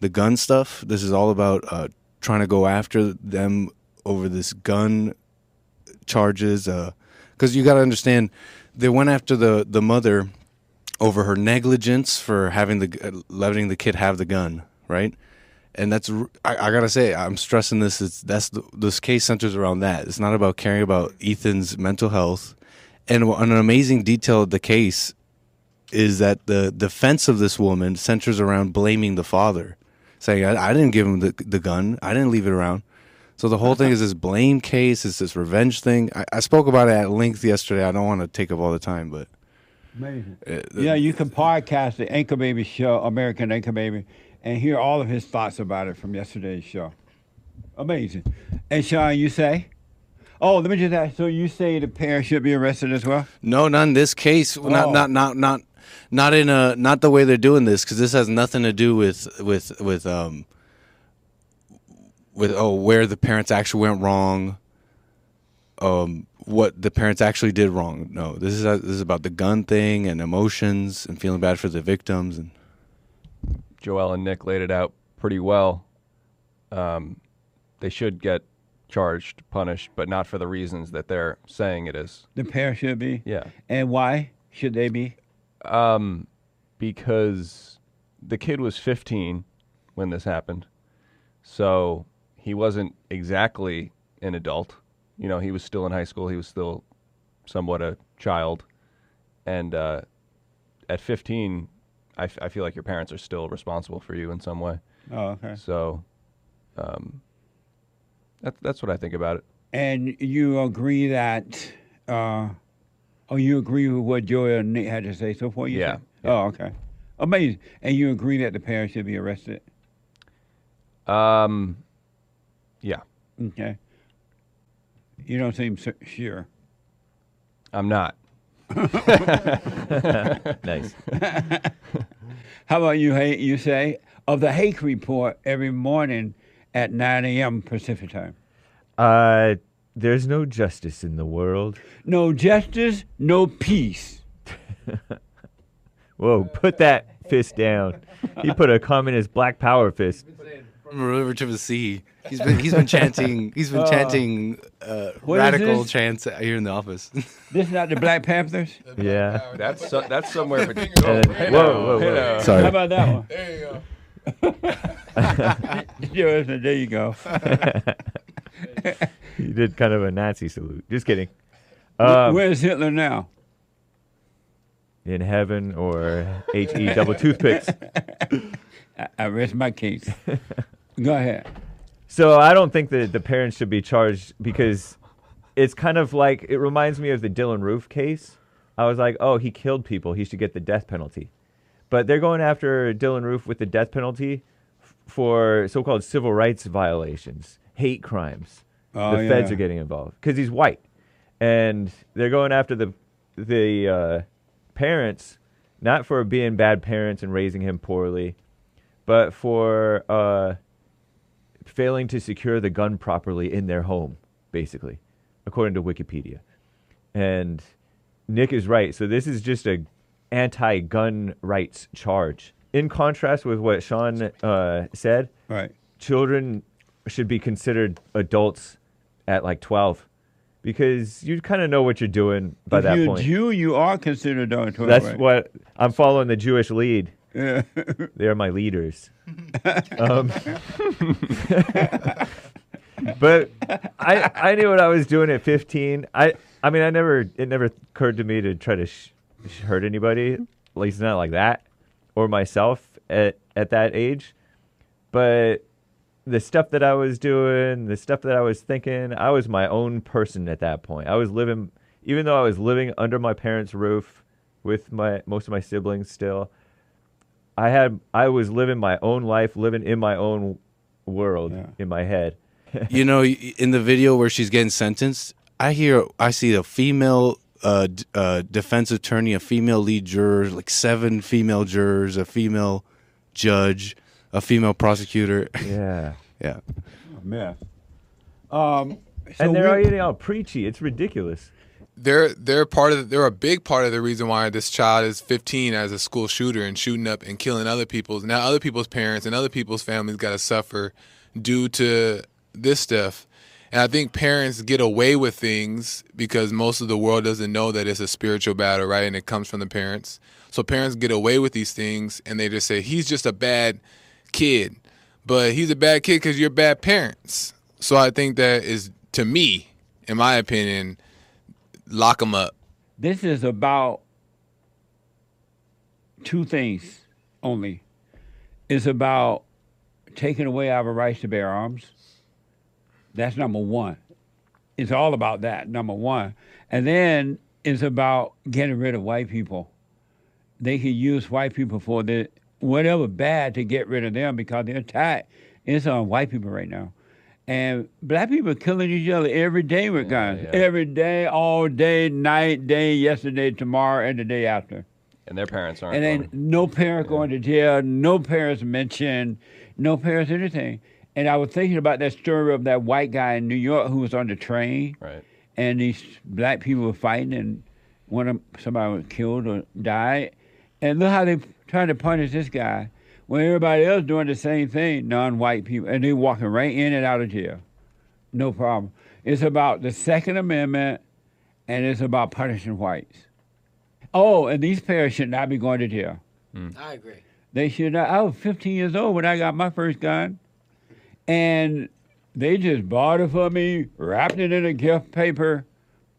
the gun stuff. This is all about uh, trying to go after them over this gun charges. Because you got to understand, they went after the the mother over her negligence for having the uh, letting the kid have the gun, right? And that's—I gotta say I'm stressing this. It's that's the, this case centers around that. It's not about caring about Ethan's mental health. And an amazing detail of the case is that the defense of this woman centers around blaming the father, saying I, I didn't give him the the gun, I didn't leave it around. So the whole thing is this blame case, it's this revenge thing. I, I spoke about it at length yesterday. I don't want to take up all the time, but Amazing. uh, yeah, you can podcast the Anchor Baby show, American Anchor Baby, and hear all of his thoughts about it from yesterday's show. Amazing. And Sean, you say? Oh, let me just ask. So you say the parent should be arrested as well? No, not in this case. Oh. Not not not not not in a not the way they're doing this because this has nothing to do with with with um with oh where the parents actually went wrong. Um, what the parents actually did wrong. No, this is this is about the gun thing and emotions and feeling bad for the victims and Joel and Nick laid it out pretty well. Um, they should get charged, punished, but not for the reasons that they're saying it is. The pair should be? Yeah. And why should they be? Um, because the kid was 15 when this happened, so he wasn't exactly an adult. You know, he was still in high school. He was still somewhat a child, and uh, at 15, I, f- I feel like your parents are still responsible for you in some way. Oh, okay. So, um, that's that's what I think about it. And you agree that, uh, oh, you agree with what Joel and Nick had to say so far? You Yeah, said? Oh, okay. Amazing. And you agree that the parents should be arrested? Um, yeah, Okay. You don't seem su- sure. I'm not. Nice. How about you, Hay? You say of the Hake Report every morning at 9 a.m. Pacific time. Uh, there's no justice in the world. No justice, no peace. Whoa, put that fist down. He put a communist black power fist. from the river to the sea. He's been he's been chanting he's been Uh, chanting uh, radical chants here in the office. This is not the Black Panthers? Yeah. That's so, that's somewhere between. And then- whoa, whoa, whoa. Sorry. How about that one? There you go. there you go. he did kind of a Nazi salute. Just kidding. Um, Where's Hitler now? in heaven or H E double toothpicks. I, I rest my case. Go ahead. So I don't think that the parents should be charged because it's kind of like it reminds me of the Dylann Roof case. I was like, oh, he killed people. He should get the death penalty. But they're going after Dylann Roof with the death penalty f- for so-called civil rights violations, hate crimes. Oh, the feds yeah. are getting involved because he's white, and they're going after the the uh, parents not for being bad parents and raising him poorly, but for uh, failing to secure the gun properly in their home, basically, according to Wikipedia. And Nick is right. So this is just a anti-gun rights charge. In contrast with what Sean uh, said, Right. children should be considered adults at like 12 because you kind of know what you're doing by if that you're point. Jew, you are considered on 12. That's right? what I'm following the Jewish lead. Yeah. They're my leaders. um, but I I knew what I was doing at 15. I I mean I never it never occurred to me to try to sh- sh- hurt anybody, at least not like that, or myself at at that age. But the stuff that I was doing, the stuff that I was thinking, I was my own person at that point. I was living, even though I was living under my parents' roof with my most of my siblings still. I had I was living my own life, living in my own world in my head. you know, in the video where she's getting sentenced, I hear I see a female uh, d- uh, defense attorney, a female lead juror, like seven female jurors, a female judge, a female prosecutor. Yeah. yeah. mess. Um, and they're we- already all preachy. It's ridiculous. They're they're part of they're a big part of the reason why this child is 15 as a school shooter and shooting up and killing other people's now other people's parents and other people's families got to suffer due to this stuff And I think parents get away with things because most of the world doesn't know that it's a spiritual battle, right? And it comes from the parents. So parents get away with these things and they just say, he's just a bad kid. But he's a bad kid because you're bad parents. So I think that is, to me, in my opinion, lock them up. This is about two things only. It's about taking away our rights to bear arms. That's number one. It's all about that, number one. And then it's about getting rid of white people. They can use white people for the whatever bad to get rid of them because the attack is on white people right now. And black people are killing each other every day with guns. yeah. Every day, all day, night, day, yesterday, tomorrow, and the day after. And their parents aren't. And then no parent going to jail, no parents mentioned, no parents anything. And I was thinking about that story of that white guy in New York who was on the train. Right. And these black people were fighting, and one of somebody was killed or died. And look how they trying to punish this guy when everybody else doing the same thing, non-white people, and they walking right in and out of jail, no problem. It's about the Second Amendment, and it's about punishing whites. Oh, and these parents should not be going to jail. Hmm. I agree. They should not. I was 15 years old when I got my first gun, and they just bought it for me, wrapped it in a gift paper,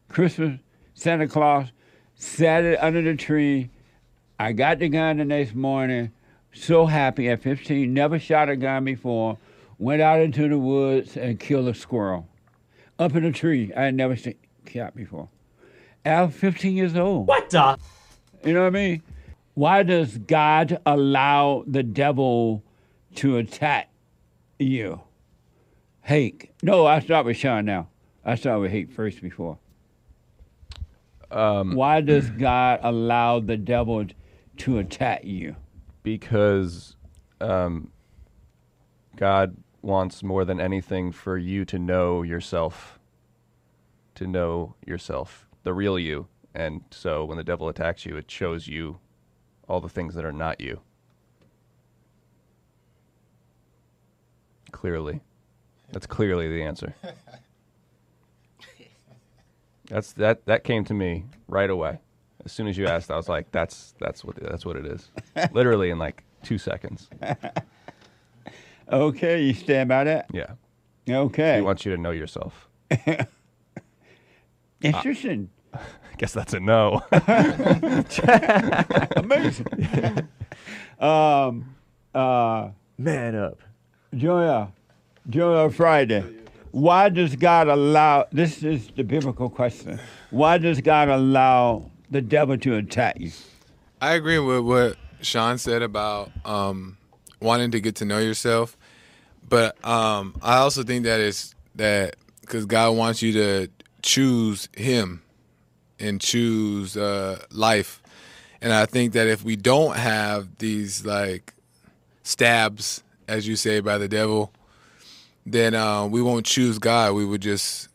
Christmas, Santa Claus, sat it under the tree. I got the gun the next morning, so happy at 15, never shot a gun before, went out into the woods and killed a squirrel up in a tree I had never seen shot before. I was 15 years old. What the? You know what I mean? Why does God allow the devil to attack you? Hate. No, I start with Sean now. I start with hate first before. Um, Why does God allow the devil to attack you? Because um, God wants more than anything for you to know yourself, to know yourself, the real you. And so when the devil attacks you, it shows you all the things that are not you. Clearly. That's clearly the answer. That's that that came to me right away. As soon as you asked, I was like, "That's that's what that's what it is." Literally in like two seconds. Okay, you stand by that? Yeah. Okay. He wants you to know yourself. Interesting. I guess that's a no. Amazing. um, uh, Man up. Joya, Joya Friday. Why does God allow, this is the biblical question. Why does God allow the devil to attack you? I agree with what Sean said about um, wanting to get to know yourself, but um, I also think that it's that because God wants you to choose Him and choose uh, life, and I think that if we don't have these like stabs, as you say, by the devil, then uh, we won't choose God. We would just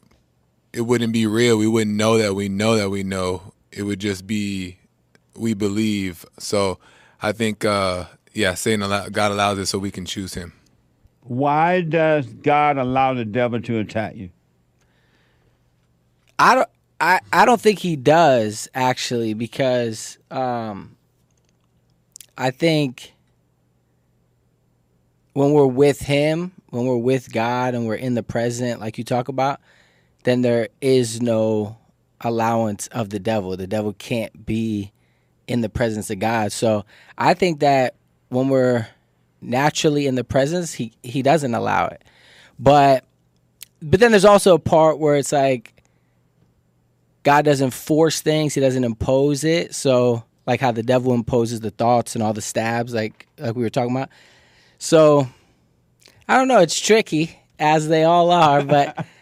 it wouldn't be real. We wouldn't know that we know that we know. It would just be we believe. So I think, uh, yeah, Satan allow, God allows it so we can choose Him. Why does God allow the devil to attack you? I don't. I, I don't think he does actually because um, I think when we're with him, when we're with God and we're in the present, like you talk about, then there is no allowance of the devil. The devil can't be in the presence of God. So I think that when we're naturally in the presence, he he doesn't allow it. But but then there's also a part where it's like God doesn't force things, he doesn't impose it. So like how the devil imposes the thoughts and all the stabs like like we were talking about. So I don't know, it's tricky as they all are, but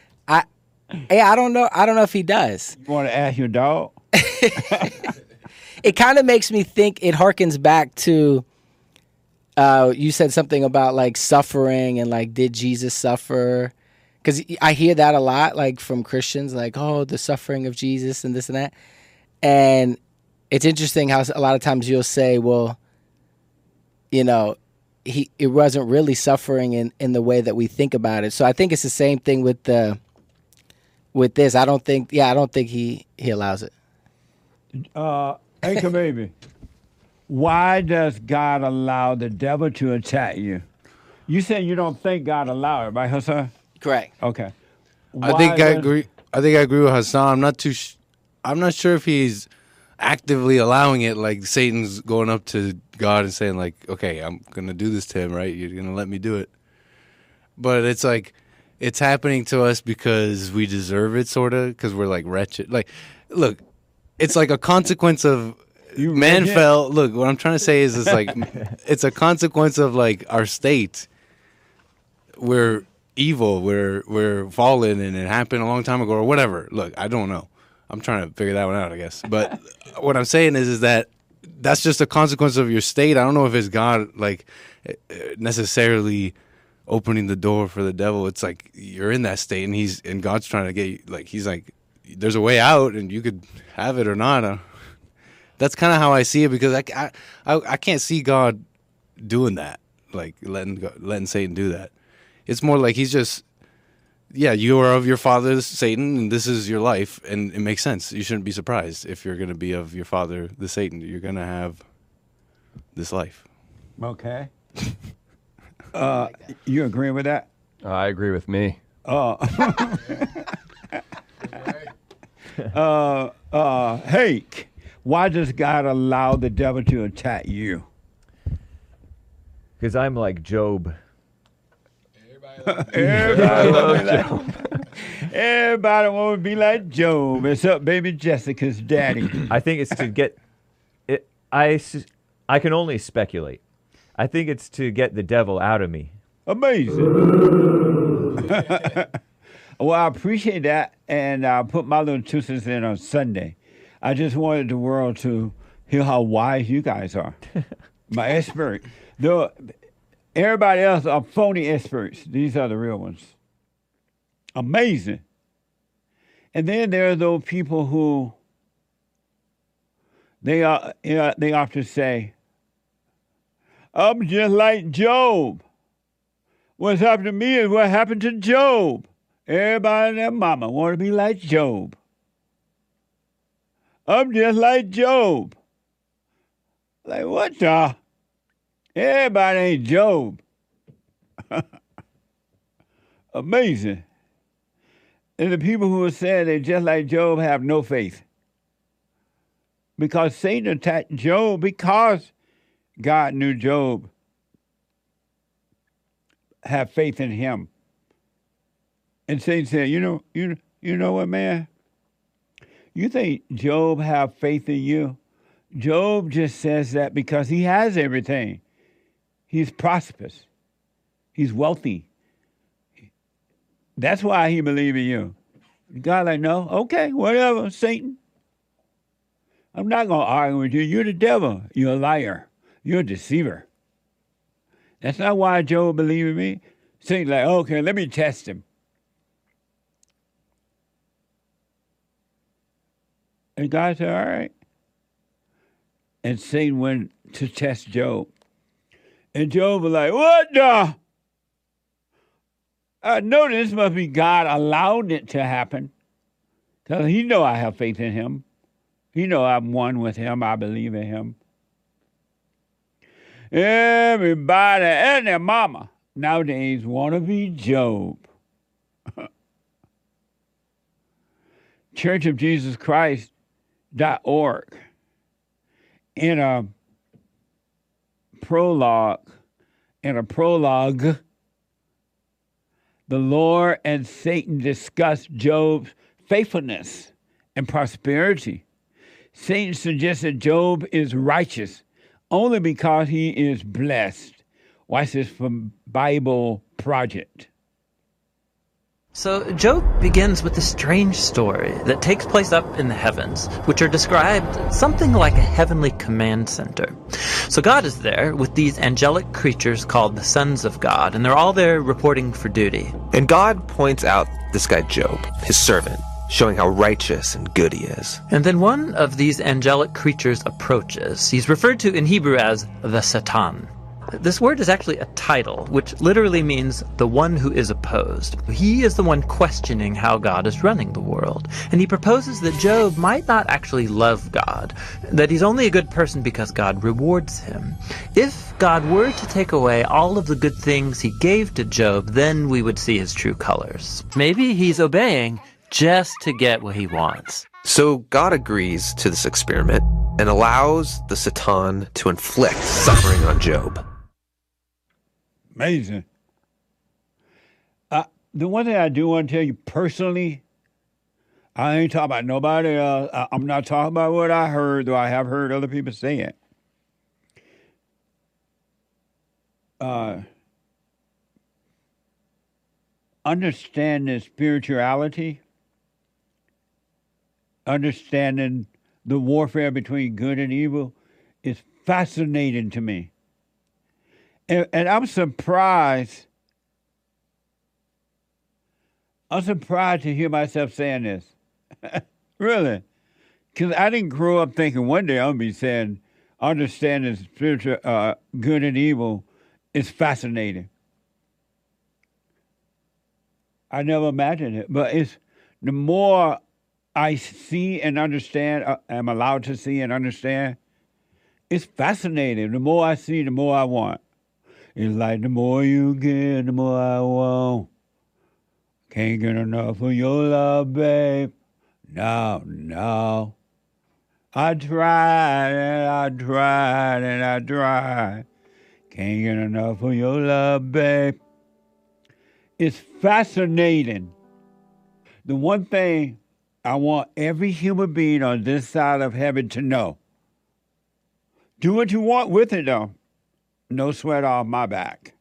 Yeah, I don't know. I don't know if he does. You want to ask your dog? it kind of makes me think it harkens back to uh, you said something about like suffering and like did jesus suffer because i hear that a lot like from christians like oh the suffering of jesus and this and that and it's interesting how a lot of times you'll say well you know he it wasn't really suffering in in the way that we think about it so i think it's the same thing with the with this, I don't think. Yeah, I don't think he he allows it. Uh, Anchor Baby, why does God allow the devil to attack you? You said you don't think God allowed it, right, Hassan? Correct. Okay. I think Why I agree. I think I agree with Hassan. I'm not too. Sh- I'm not sure if he's actively allowing it. Like Satan's going up to God and saying, like, "Okay, I'm gonna do this to him, right? You're gonna let me do it." But it's like it's happening to us because we deserve it, sort of, because we're like wretched. Like, look, it's like a consequence of you man fell. Look, what I'm trying to say is, it's like it's a consequence of like our state we're evil, we're we're fallen, and it happened a long time ago or whatever. Look, I don't know. I'm trying to figure that one out, I guess. But what I'm saying is, is that that's just a consequence of your state. I don't know if it's God like eh, eh, necessarily opening the door for the devil. It's like you're in that state, and he's and God's trying to get you. Like he's like, there's a way out, and you could have it or not. Uh, that's kind of how I see it because I, I I can't see God doing that, like letting go, letting Satan do that. It's more like he's just, yeah, you are of your father Satan, and this is your life, and it makes sense. You shouldn't be surprised if you're going to be of your father the Satan. You're going to have this life. Okay. Uh, you agreeing with that? I agree with me. Uh, uh, uh, Hake, why does God allow the devil to attack you? Because I'm like Job. Everybody want to be everybody want to be like Job, It's up, baby Jessica's daddy. I think it's to get it. I I can only speculate. I think it's to get the devil out of me. Amazing. well, I appreciate that, and I'll put my little two cents in on Sunday. I just wanted the world to hear how wise you guys are. my expert. The, everybody else are phony experts. These are the real ones. Amazing. And then there are those people who they are you know, they often say, I'm just like Job. What's happened to me is what happened to Job. Everybody and their mama want to be like Job. I'm just like Job. Like what the? Everybody ain't Job. Amazing. And the people who are saying they're just like Job have no faith. Because Satan attacked Job because God knew Job have faith in him. And Satan said, you know, you you know what, man? You think Job have faith in you? Job just says that because he has everything. He's prosperous. He's wealthy. That's why he believe in you. God like, no, okay, whatever, Satan. I'm not gonna argue with you. You're the devil. You're a liar. You're a deceiver. That's not why Job believed in me. Satan's like, okay, let me test him. And God said, all right. And Satan went to test Job. And Job was like, what the? I know this must be God allowed it to happen. Because he know I have faith in him. He know I'm one with him. I believe in him. Everybody and their mama nowadays want to be Job. Church of Jesus Christ.org in a prologue, in a prologue, the Lord and Satan discuss Job's faithfulness and prosperity. Satan suggested Job is righteous only because he is blessed. Watch this from Bible Project. So, Job begins with a strange story that takes place up in the heavens, which are described something like a heavenly command center. So, God is there with these angelic creatures called the sons of God, and they're all there reporting for duty. And God points out this guy Job, his servant, showing how righteous and good he is. And then one of these angelic creatures approaches. He's referred to in Hebrew as the Satan. This word is actually a title, which literally means the one who is opposed. He is the one questioning how God is running the world. And he proposes that Job might not actually love God, that he's only a good person because God rewards him. If God were to take away all of the good things he gave to Job, then we would see his true colors. Maybe he's obeying just to get what he wants. So God agrees to this experiment and allows the Satan to inflict suffering on Job. Amazing. Uh, the one thing I do want to tell you personally, I ain't talking about nobody else. I, I'm not talking about what I heard, though I have heard other people say it. Uh, understanding spirituality, understanding the warfare between good and evil is fascinating to me. And, and I'm surprised. I'm surprised to hear myself saying this. really. Because I didn't grow up thinking one day I'll be saying understanding spiritual uh, good and evil is fascinating. I never imagined it, but it's the more I see and understand, uh, am allowed to see and understand, it's fascinating. The more I see, the more I want. It's like the more you get, the more I want. Can't get enough of your love, babe. No, no. I tried and I tried and I tried. Can't get enough of your love, babe. It's fascinating. The one thing I want every human being on this side of heaven to know do what you want with it, though. No sweat off my back.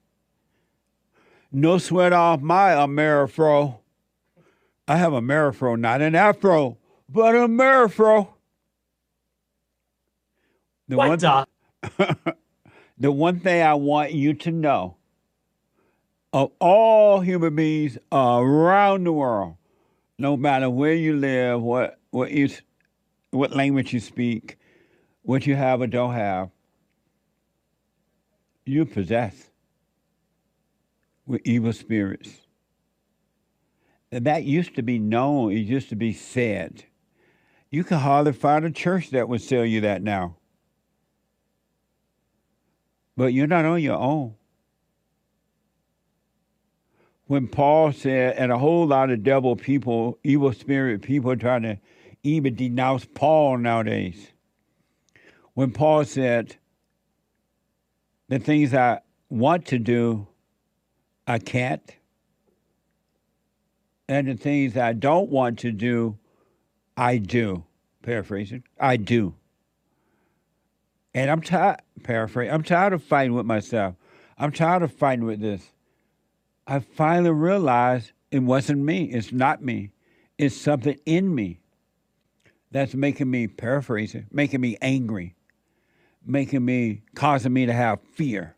No sweat off my Amerifro. I have a Amerifro, not an Afro, but a Amerifro. The What one, the- the one thing I want you to know of all human beings around the world, no matter where you live, what what you, what language you speak, what you have or don't have, you possess with evil spirits. And that used to be known, it used to be said. You can hardly find a church that would tell you that now. But you're not on your own. When Paul said, and a whole lot of devil people, evil spirit people trying to even denounce Paul nowadays. When Paul said, the things I want to do, I can't. And the things I don't want to do, I do. Paraphrasing, I do. And I'm tired, paraphrase, I'm tired of fighting with myself. I'm tired of fighting with this. I finally realized it wasn't me. It's not me. It's something in me that's making me, paraphrasing, making me angry, making me, causing me to have fear,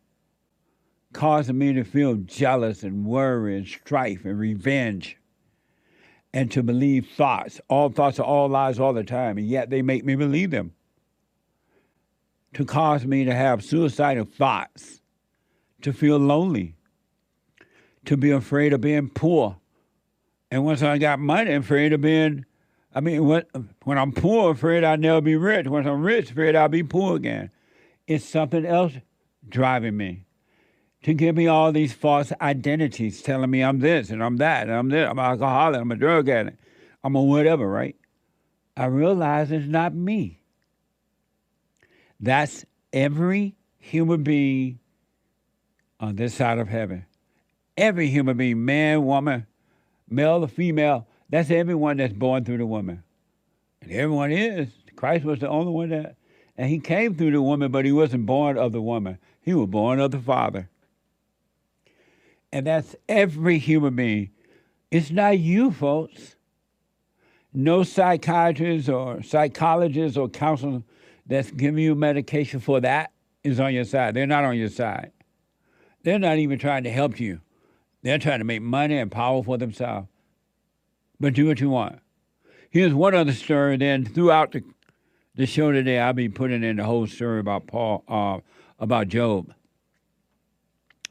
causing me to feel jealous and worry and strife and revenge, and to believe thoughts. All thoughts are all lies all the time, and yet they make me believe them. To cause me to have suicidal thoughts, to feel lonely, to be afraid of being poor. And once I got money, afraid of being, I mean, when, when I'm poor, afraid I'll never be rich. Once I'm rich, afraid I'll be poor again. It's something else driving me to give me all these false identities, telling me I'm this and I'm that and I'm this, I'm an alcoholic, I'm a drug addict, I'm a whatever, right? I realize it's not me. That's every human being on this side of heaven. Every human being, man, woman, male or female, that's everyone that's born through the woman. And everyone is. Christ was the only one that, and he came through the woman, but he wasn't born of the woman. He was born of the Father. And that's every human being. It's not you, folks. No psychiatrist or psychologist or counselor that's giving you medication for that is on your side. They're not on your side. They're not even trying to help you. They're trying to make money and power for themselves. But do what you want. Here's one other story. Then throughout the the show today, I'll be putting in the whole story about Paul, uh, about Job.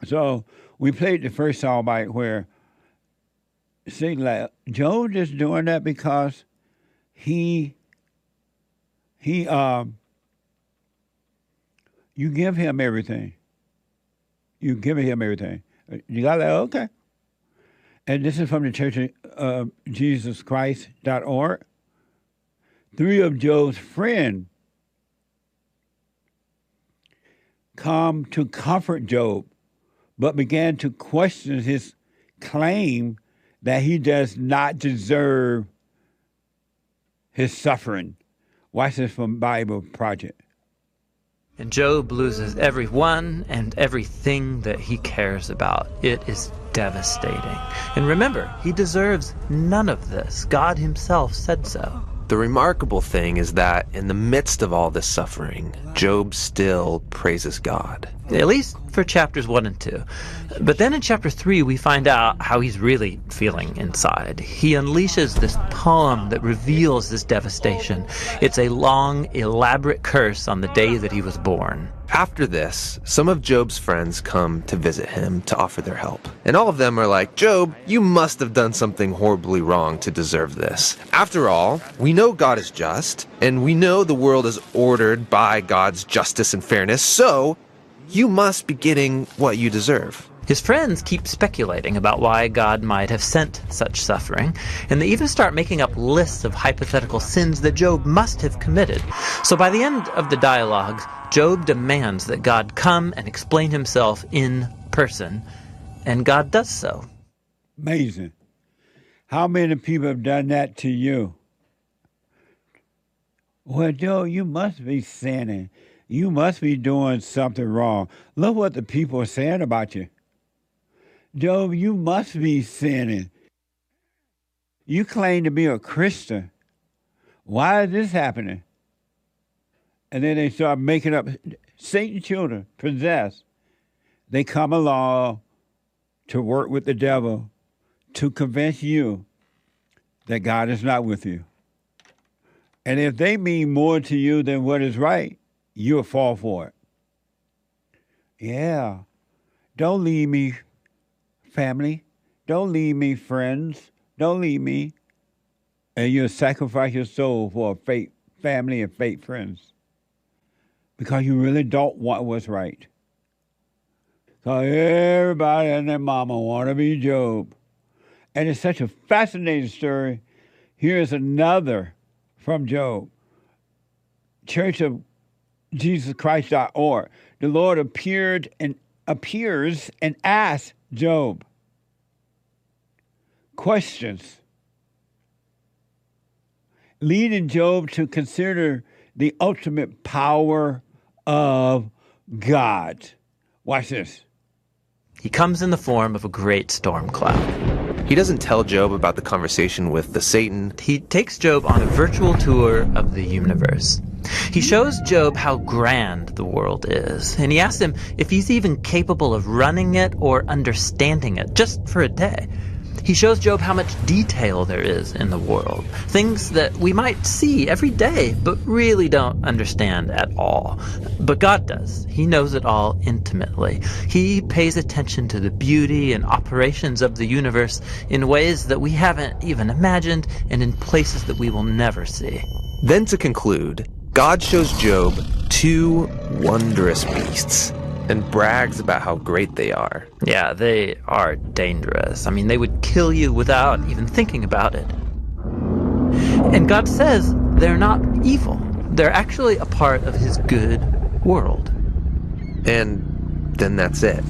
So we played the first soundbite where see like Job just doing that because he he um you give him everything. You give him everything. You got that okay. And this is from the Church of uh, Jesus Christ.org. Three of Job's friends come to comfort Job, but began to question his claim that he does not deserve his suffering. Watch this from Bible Project. And Job loses everyone and everything that he cares about. It is devastating. And remember, he deserves none of this. God himself said so. The remarkable thing is that in the midst of all this suffering, Job still praises God. At least for chapters 1 and 2. But then in chapter 3, we find out how he's really feeling inside. He unleashes this poem that reveals this devastation. It's a long, elaborate curse on the day that he was born. After this, some of Job's friends come to visit him to offer their help. And all of them are like, Job, you must have done something horribly wrong to deserve this. After all, we know God is just, and we know the world is ordered by God's justice and fairness, so you must be getting what you deserve. His friends keep speculating about why God might have sent such suffering, and they even start making up lists of hypothetical sins that Job must have committed. So by the end of the dialogues, Job demands that God come and explain himself in person, and God does so. Amazing. How many people have done that to you? Well, Joe, you must be sinning. You must be doing something wrong. Look what the people are saying about you. Job, you must be sinning. You claim to be a Christian. Why is this happening? And then they start making up Satan children, possessed. They come along to work with the devil to convince you that God is not with you. And if they mean more to you than what is right, you'll fall for it. Yeah. Don't leave me, family. Don't leave me, friends. Don't leave me. And you'll sacrifice your soul for a fake family and fake friends because you really don't want what's right. So everybody and their mama want to be Job. And it's such a fascinating story. Here's another from Job. Church of Jesus Christ.org. The Lord appeared and appears and asks Job questions, leading Job to consider the ultimate power of God. Watch this. He comes in the form of a great storm cloud. He doesn't tell Job about the conversation with the Satan. He takes Job on a virtual tour of the universe. He shows Job how grand the world is, and he asks him if he's even capable of running it or understanding it just for a day. He shows Job how much detail there is in the world, things that we might see every day but really don't understand at all. But God does. He knows it all intimately. He pays attention to the beauty and operations of the universe in ways that we haven't even imagined and in places that we will never see. Then to conclude, God shows Job two wondrous beasts and brags about how great they are. Yeah, they are dangerous. I mean, they would kill you without even thinking about it. And God says they're not evil, they're actually a part of His good world. And then that's it.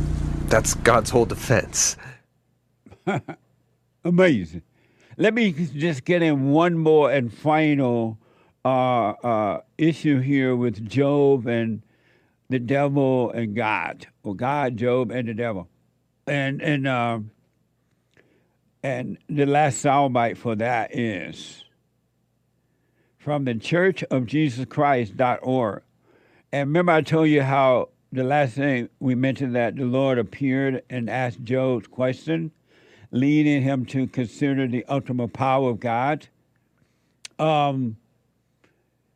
That's God's whole defense. Amazing. Let me just get in one more and final uh, uh, issue here with Job and the devil and God, or God, Job, and the devil, and and um, and the last soundbite for that is from the Church of Jesus Christ.org. And remember, I told you how the last thing we mentioned that the Lord appeared and asked Job's question, leading him to consider the ultimate power of God. Um,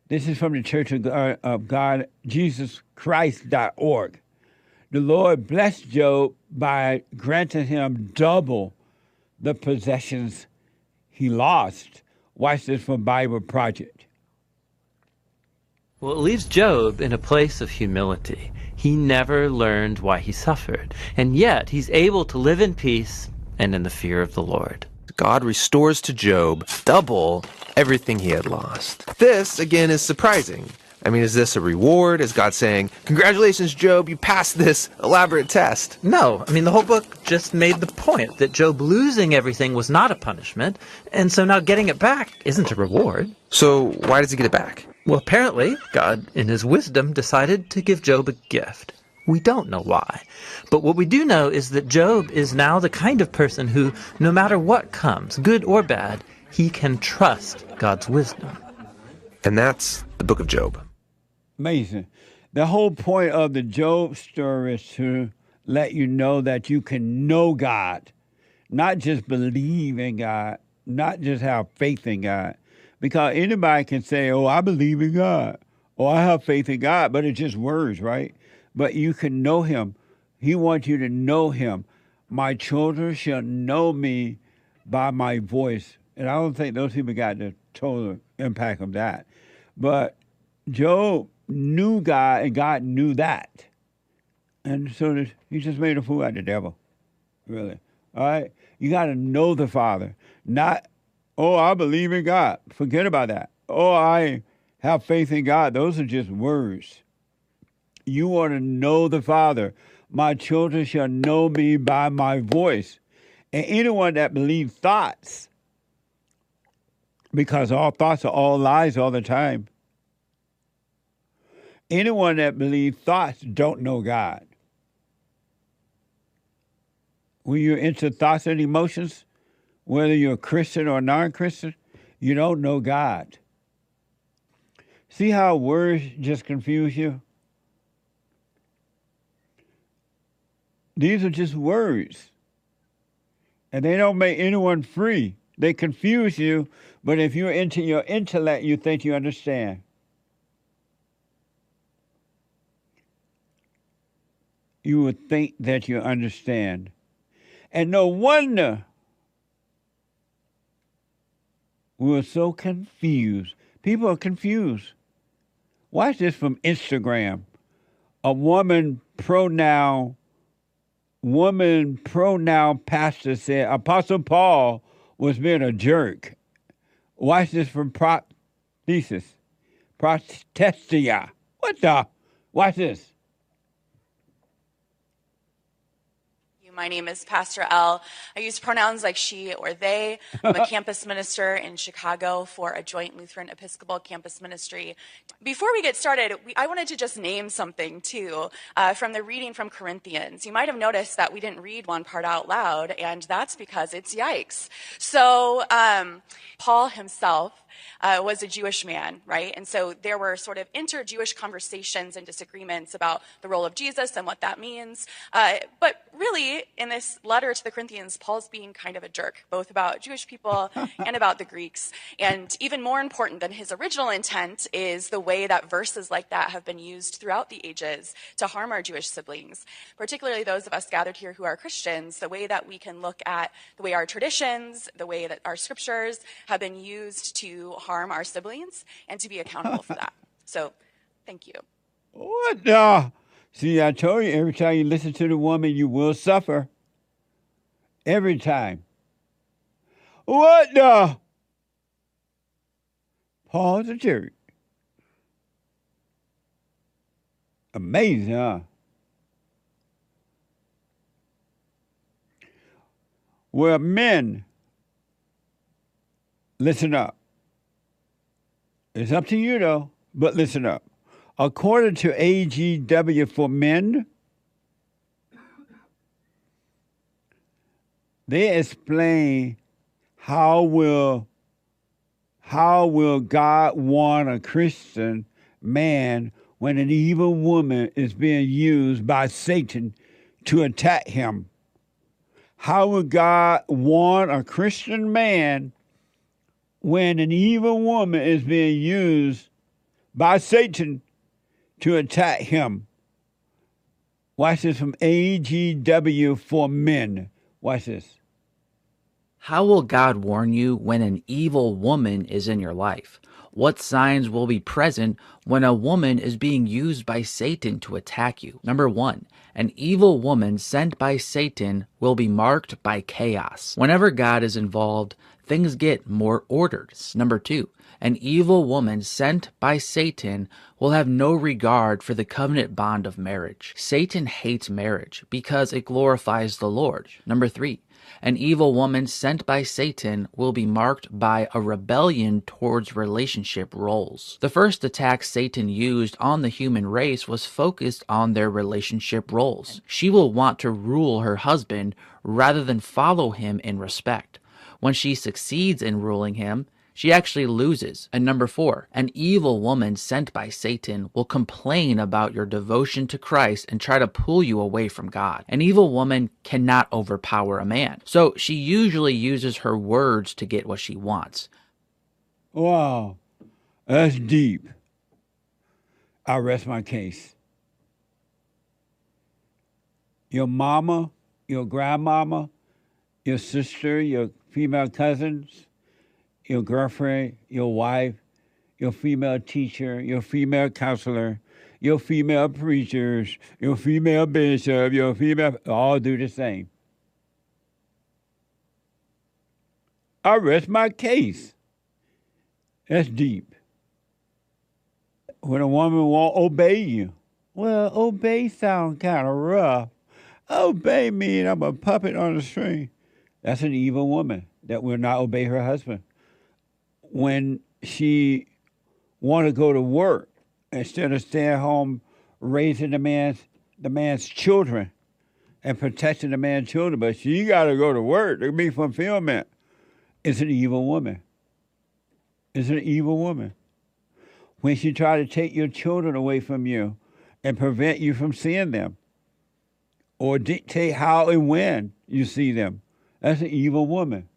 this is from the Church of God, of God Jesus Christ.org. the Lord blessed Job by granting him double the possessions he lost. Watch this from Bible Project. Well, it leaves Job in a place of humility. He never learned why he suffered, and yet he's able to live in peace and in the fear of the Lord. God restores to Job double everything he had lost. This, again, is surprising. I mean, is this a reward? Is God saying, Congratulations, Job, you passed this elaborate test? No, I mean, the whole book just made the point that Job losing everything was not a punishment, and so now getting it back isn't a reward. So, why does he get it back? Well, apparently, God, in his wisdom, decided to give Job a gift. We don't know why. But what we do know is that Job is now the kind of person who, no matter what comes, good or bad, he can trust God's wisdom. And that's the book of Job. Amazing. The whole point of the Job story is to let you know that you can know God, not just believe in God, not just have faith in God. Because anybody can say, Oh, I believe in God, or I have faith in God, but it's just words, right? But you can know Him. He wants you to know Him. My children shall know me by my voice. And I don't think those people got the total impact of that. But Job knew God, and God knew that. And so he just made a fool out of the devil, really. All right? You got to know the Father, not, oh, I believe in God. Forget about that. Oh, I have faith in God. Those are just words. You want to know the Father. My children shall know me by my voice. And anyone that believes thoughts, because all thoughts are all lies all the time. Anyone that believes thoughts don't know God. When you're into thoughts and emotions, whether you're a Christian or non Christian, you don't know God. See how words just confuse you? These are just words. And they don't make anyone free. They confuse you, but if you're into your intellect, you think you understand. You would think that you understand. And no wonder we're so confused. People are confused. Watch this from Instagram. A woman pronoun woman pronoun pastor said Apostle Paul was being a jerk. Watch this from Prothesis. Protestia. What the? Watch this. My name is Pastor L. I use pronouns like she or they. I'm a campus minister in Chicago for a joint Lutheran Episcopal campus ministry. Before we get started, we, I wanted to just name something too uh, from the reading from Corinthians. You might have noticed that we didn't read one part out loud, and that's because it's yikes. So, um, Paul himself uh, was a Jewish man, right? And so there were sort of inter Jewish conversations and disagreements about the role of Jesus and what that means. Uh, but really, in this letter to the Corinthians, Paul's being kind of a jerk, both about Jewish people and about the Greeks. And even more important than his original intent is the way that verses like that have been used throughout the ages to harm our Jewish siblings, particularly those of us gathered here who are Christians, the way that we can look at the way our traditions, the way that our scriptures have been used to harm our siblings and to be accountable for that. So, thank you. What the? See, I told you every time you listen to the woman, you will suffer. Every time. What the? Paul's the jerk. Amazing, huh? Well, men, listen up. It's up to you, though, but listen up. According to AGW for Men, they explain how will how will God want a Christian man when an evil woman is being used by Satan to attack him? How will God want a Christian man when an evil woman is being used by Satan to attack him? Watch this from AGW for men. Watch this. How will God warn you when an evil woman is in your life? What signs will be present when a woman is being used by Satan to attack you? Number one, an evil woman sent by Satan will be marked by chaos. Whenever God is involved, things get more ordered. Number two, an evil woman sent by Satan will have no regard for the covenant bond of marriage. Satan hates marriage because it glorifies the Lord. Number three, an evil woman sent by Satan will be marked by a rebellion towards relationship roles. The first attack Satan used on the human race was focused on their relationship roles. She will want to rule her husband rather than follow him in respect. When she succeeds in ruling him, she actually loses. And number four, an evil woman sent by Satan will complain about your devotion to Christ and try to pull you away from God. An evil woman cannot overpower a man. So she usually uses her words to get what she wants. Wow, that's deep. I rest my case. Your mama, your grandmama, your sister, your female cousins, your girlfriend, your wife, your female teacher, your female counselor, your female preachers, your female bishop, your female, all do the same. I rest my case. That's deep. When a woman won't obey you, well, obey sound kind of rough. Obey mean I'm a puppet on a string. That's an evil woman that will not obey her husband. When she want to go to work instead of staying home raising the man's the man's children and protecting the man's children, but she got to go to work to be fulfillment. It's an evil woman. It's an evil woman. When she try to take your children away from you and prevent you from seeing them, or dictate how and when you see them, that's an evil woman.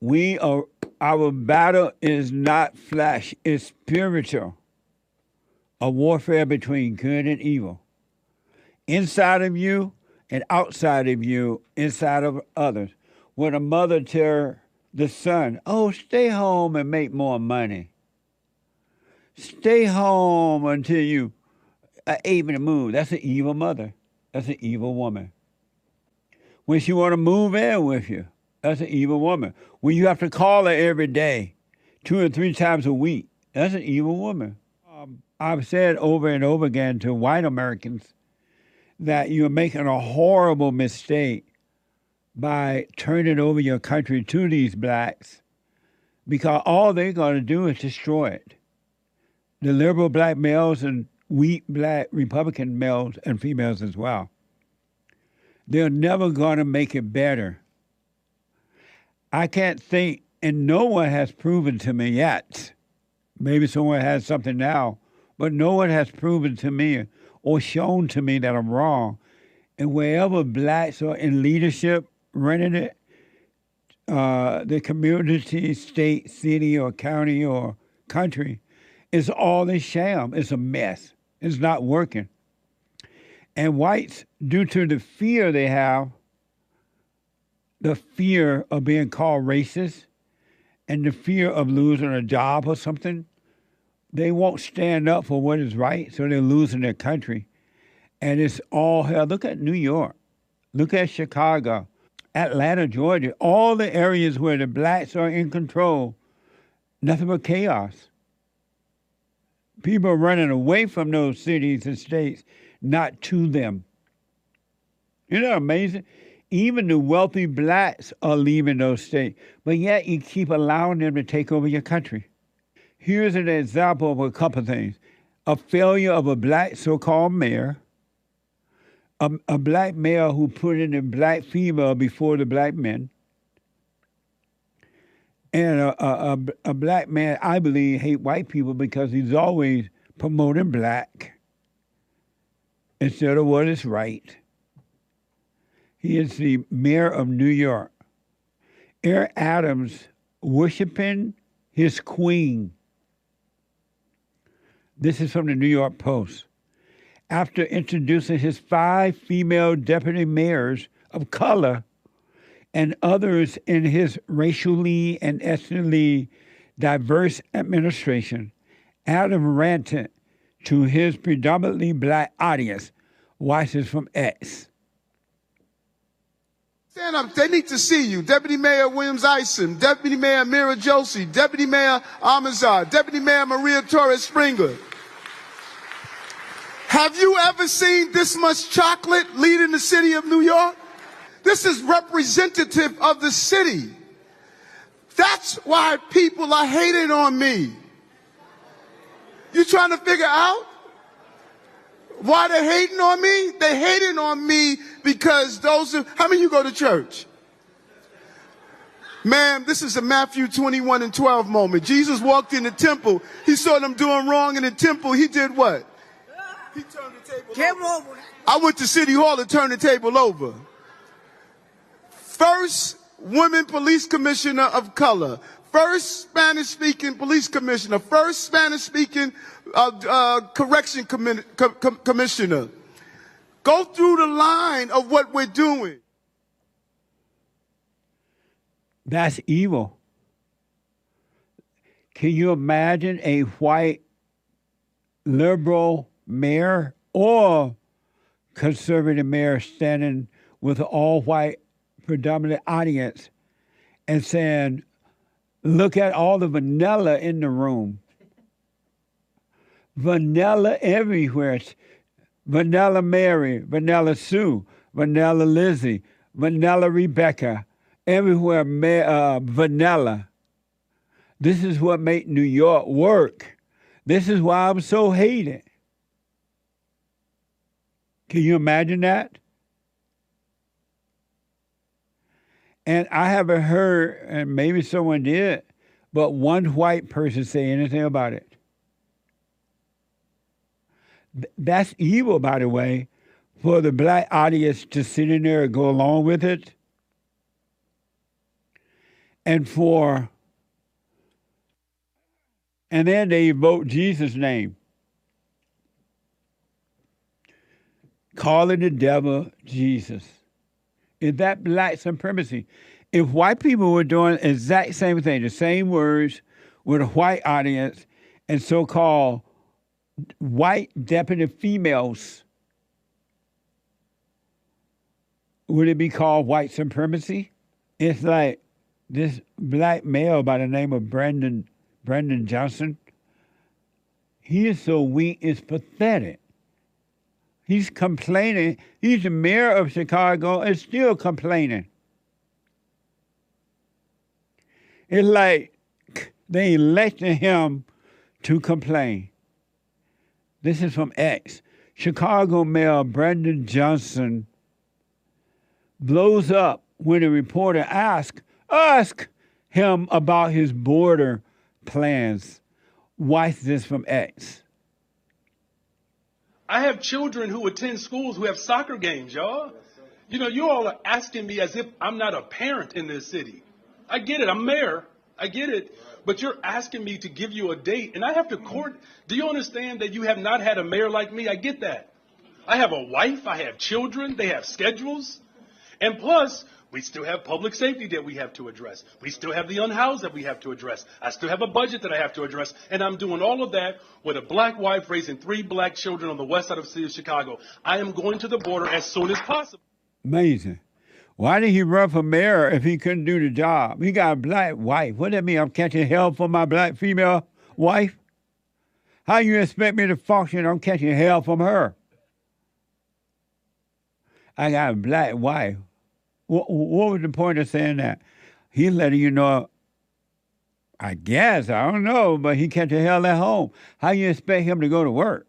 We are our battle is not flesh, it's spiritual. A warfare between good and evil. Inside of you and outside of you, inside of others. When a mother tell the son, oh, stay home and make more money. Stay home until you are able to move. That's an evil mother. That's an evil woman. When she want to move in with you, that's an evil woman. When you have to call her every day, two or three times a week, that's an evil woman. Um, I've said over and over again to white Americans that you're making a horrible mistake by turning over your country to these blacks because all they're going to do is destroy it. The liberal black males and weak black Republican males and females as well. They're never going to make it better. I can't think, and no one has proven to me yet. Maybe someone has something now, but no one has proven to me or shown to me that I'm wrong. And wherever blacks are in leadership, running it, uh, the community, state, city, or county, or country, is all a sham. It's a mess. It's not working. And whites, due to the fear they have, the fear of being called racist and the fear of losing a job or something, they won't stand up for what is right, so they're losing their country. And it's all hell. Look at New York. Look at Chicago, Atlanta, Georgia, all the areas where the blacks are in control, nothing but chaos. People are running away from those cities and states, not to them. Isn't that amazing? Even the wealthy blacks are leaving those states, but yet you keep allowing them to take over your country. Here's an example of a couple of things a failure of a black so called mayor, a, a black male who put in a black female before the black men, and a, a, a, black man, I believe, hate white people because he's always promoting black instead of what is right. He is the mayor of New York. Eric Adams worshiping his queen. This is from the New York Post. after introducing his five female deputy mayors of color and others in his racially and ethnically diverse administration, Adam ranted to his predominantly black audience. Watch this from X. Stand up. They need to see you. Deputy Mayor Williams Isom, Deputy Mayor Meera Joshi, Deputy Mayor Almanzar, Deputy Mayor Maria Torres Springer. Have you ever seen this much chocolate leading the city of New York? This is representative of the city. That's why people are hating on me. You trying to figure out why they're hating on me? They're hating on me because those are, how many of you go to church? Ma'am, this is a Matthew 21 and 12 moment. Jesus walked in the temple. He saw them doing wrong in the temple. He did what? He turned the table Came over. I went to City Hall to turn the table over. First women police commissioner of color. First Spanish speaking police commissioner. First Spanish speaking uh, uh, correction commi- com- com- commissioner. Go through the line of what we're doing. That's evil. Can you imagine a white liberal mayor or conservative mayor standing with all white predominant audience and saying, Look at all the vanilla in the room. Vanilla everywhere. Vanilla Mary, Vanilla Sue, Vanilla Lizzie, Vanilla Rebecca, everywhere uh, vanilla. This is what made New York work. This is why I'm so hated. Can you imagine that? And I haven't heard, and maybe someone did, but one white person say anything about it. That's evil, by the way, for the black audience to sit in there and go along with it. And for, and then they evoke Jesus' name, calling the devil Jesus. Is that black supremacy? If white people were doing exact same thing, the same words with a white audience and so called white deputy females, would it be called white supremacy? It's like this black male by the name of Brandon Brandon Johnson. He is so weak, it's pathetic. He's complaining. He's the mayor of Chicago and still complaining. It's like they elected him to complain. This is from X. Chicago Mayor Brandon Johnson blows up when a reporter asks ask him about his border plans. Watch this from X. I have children who attend schools who have soccer games, y'all. You know, you all are asking me as if I'm not a parent in this city. I get it. I'm mayor. I get it. But you're asking me to give you a date, and I have to court. Do you understand that you have not had a mayor like me? I get that. I have a wife. I have children. They have schedules. And plus, we still have public safety that we have to address. We still have the unhoused that we have to address. I still have a budget that I have to address. And I'm doing all of that with a black wife raising three black children on the west side of the city of Chicago. I am going to the border as soon as possible. Amazing. Why did he run for mayor if he couldn't do the job? He got a black wife. What does that mean? I'm catching hell for my black female wife? How you expect me to function? I'm catching hell from her. I got a black wife. What, what was the point of saying that? He's letting you know, I guess, I don't know, but he catch a hell at home. How you expect him to go to work?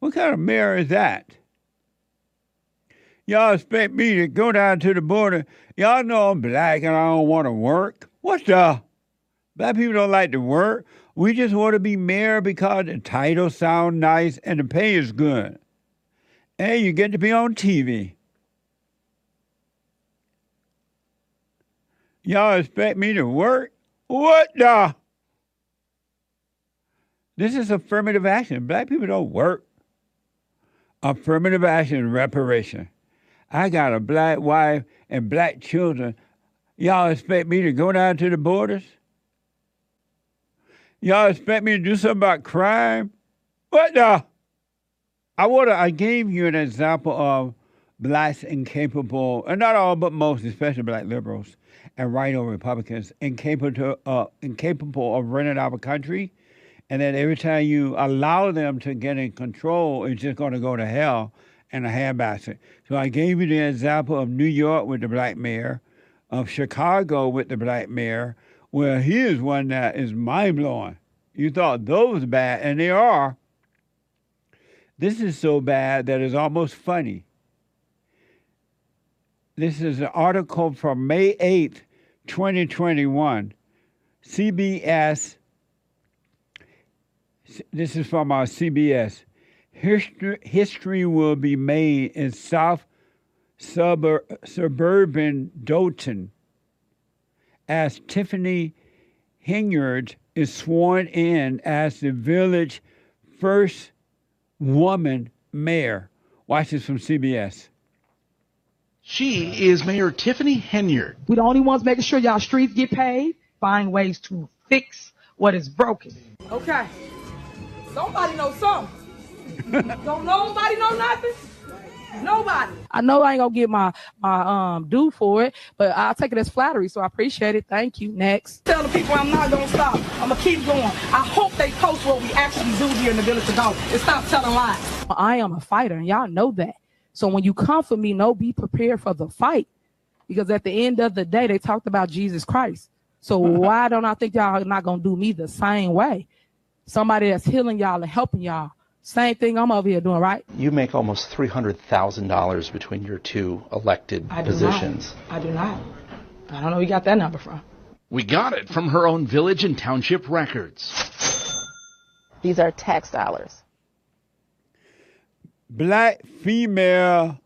What kind of mayor is that? Y'all expect me to go down to the border? Y'all know I'm black and I don't want to work. What the? Black people don't like to work. We just want to be mayor because the title sound nice and the pay is good. Hey, you get to be on TV. Y'all expect me to work? What the? This is affirmative action. Black people don't work. Affirmative action, reparation. I got a black wife and black children. Y'all expect me to go down to the borders? Y'all expect me to do something about crime? What the? I would I gave you an example of blacks incapable, and not all, but most, especially black liberals and right-wing Republicans, incapable, uh, incapable of running our country, and that every time you allow them to get in control, it's just going to go to hell in a handbasket. So I gave you the example of New York with the black mayor, of Chicago with the black mayor, where he is one that is mind blowing. You thought those bad, and they are. This is so bad that it's almost funny. This is an article from May 8th, 2021. CBS, this is from uh, our CBS. History, history will be made in South subur- suburban Dolton as Tiffany Henyard is sworn in as the village first woman mayor. Watch this from CBS. She is Mayor Tiffany Henyard. We're the only ones making sure y'all streets get paid, find ways to fix what is broken. Okay. Somebody know something. Don't nobody know nothing? Nobody. I know I ain't gonna get my my um due for it, but I'll take it as flattery, so I appreciate it. Thank you. Next. Tell the people I'm not gonna stop. I'm gonna keep going. I hope they post what we actually do here in the village of God and stop telling lies. I am a fighter, and y'all know that. So when you come for me, know be prepared for the fight, because at the end of the day, they talked about Jesus Christ. So why don't I think y'all are not gonna do me the same way? Somebody that's healing y'all and helping y'all. Same thing I'm over here doing, right? You make almost $300,000 between your two elected I do positions. not. I do not. I don't know where you got that number from. We got it from her own village and township records. These are tax dollars. Black female,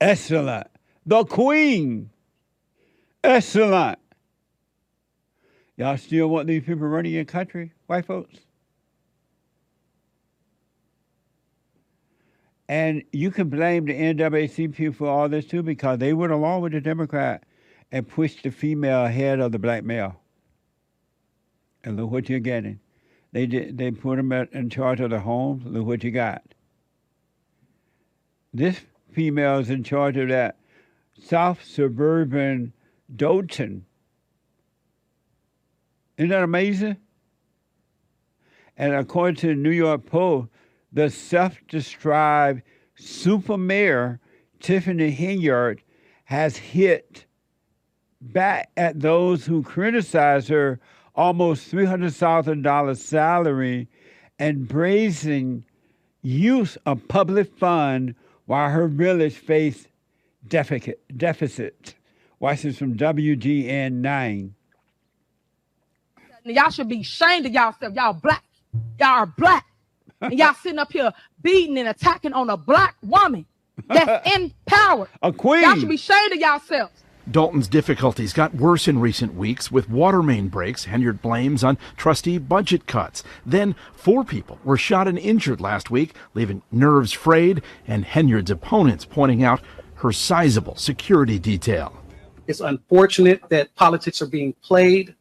excellent. The queen, excellent. Y'all still want these people running your country, white folks? And you can blame the NAACP for all this too, because they went along with the Democrat and pushed the female ahead of the black male. And look what you're getting. They did. They put them in charge of the homes. Look what you got. This female is in charge of that South suburban Dolton. Isn't that amazing? And according to the New York Post, the self-described super mayor Tiffany Henyard has hit back at those who criticize her almost $300,000 salary and brazen use of public fund while her village faced deficit. deficit. Watch this from WGN 9. Y'all should be ashamed of yourself. Y'all black. Y'all are black. And y'all sitting up here beating and attacking on a black woman that's in power. A queen. Y'all should be ashamed of yourselves. Dolton's difficulties got worse in recent weeks with water main breaks. Henyard blames on trustee budget cuts. Then four people were shot and injured last week, leaving nerves frayed and Henyard's opponents pointing out her sizable security detail. It's unfortunate that politics are being played,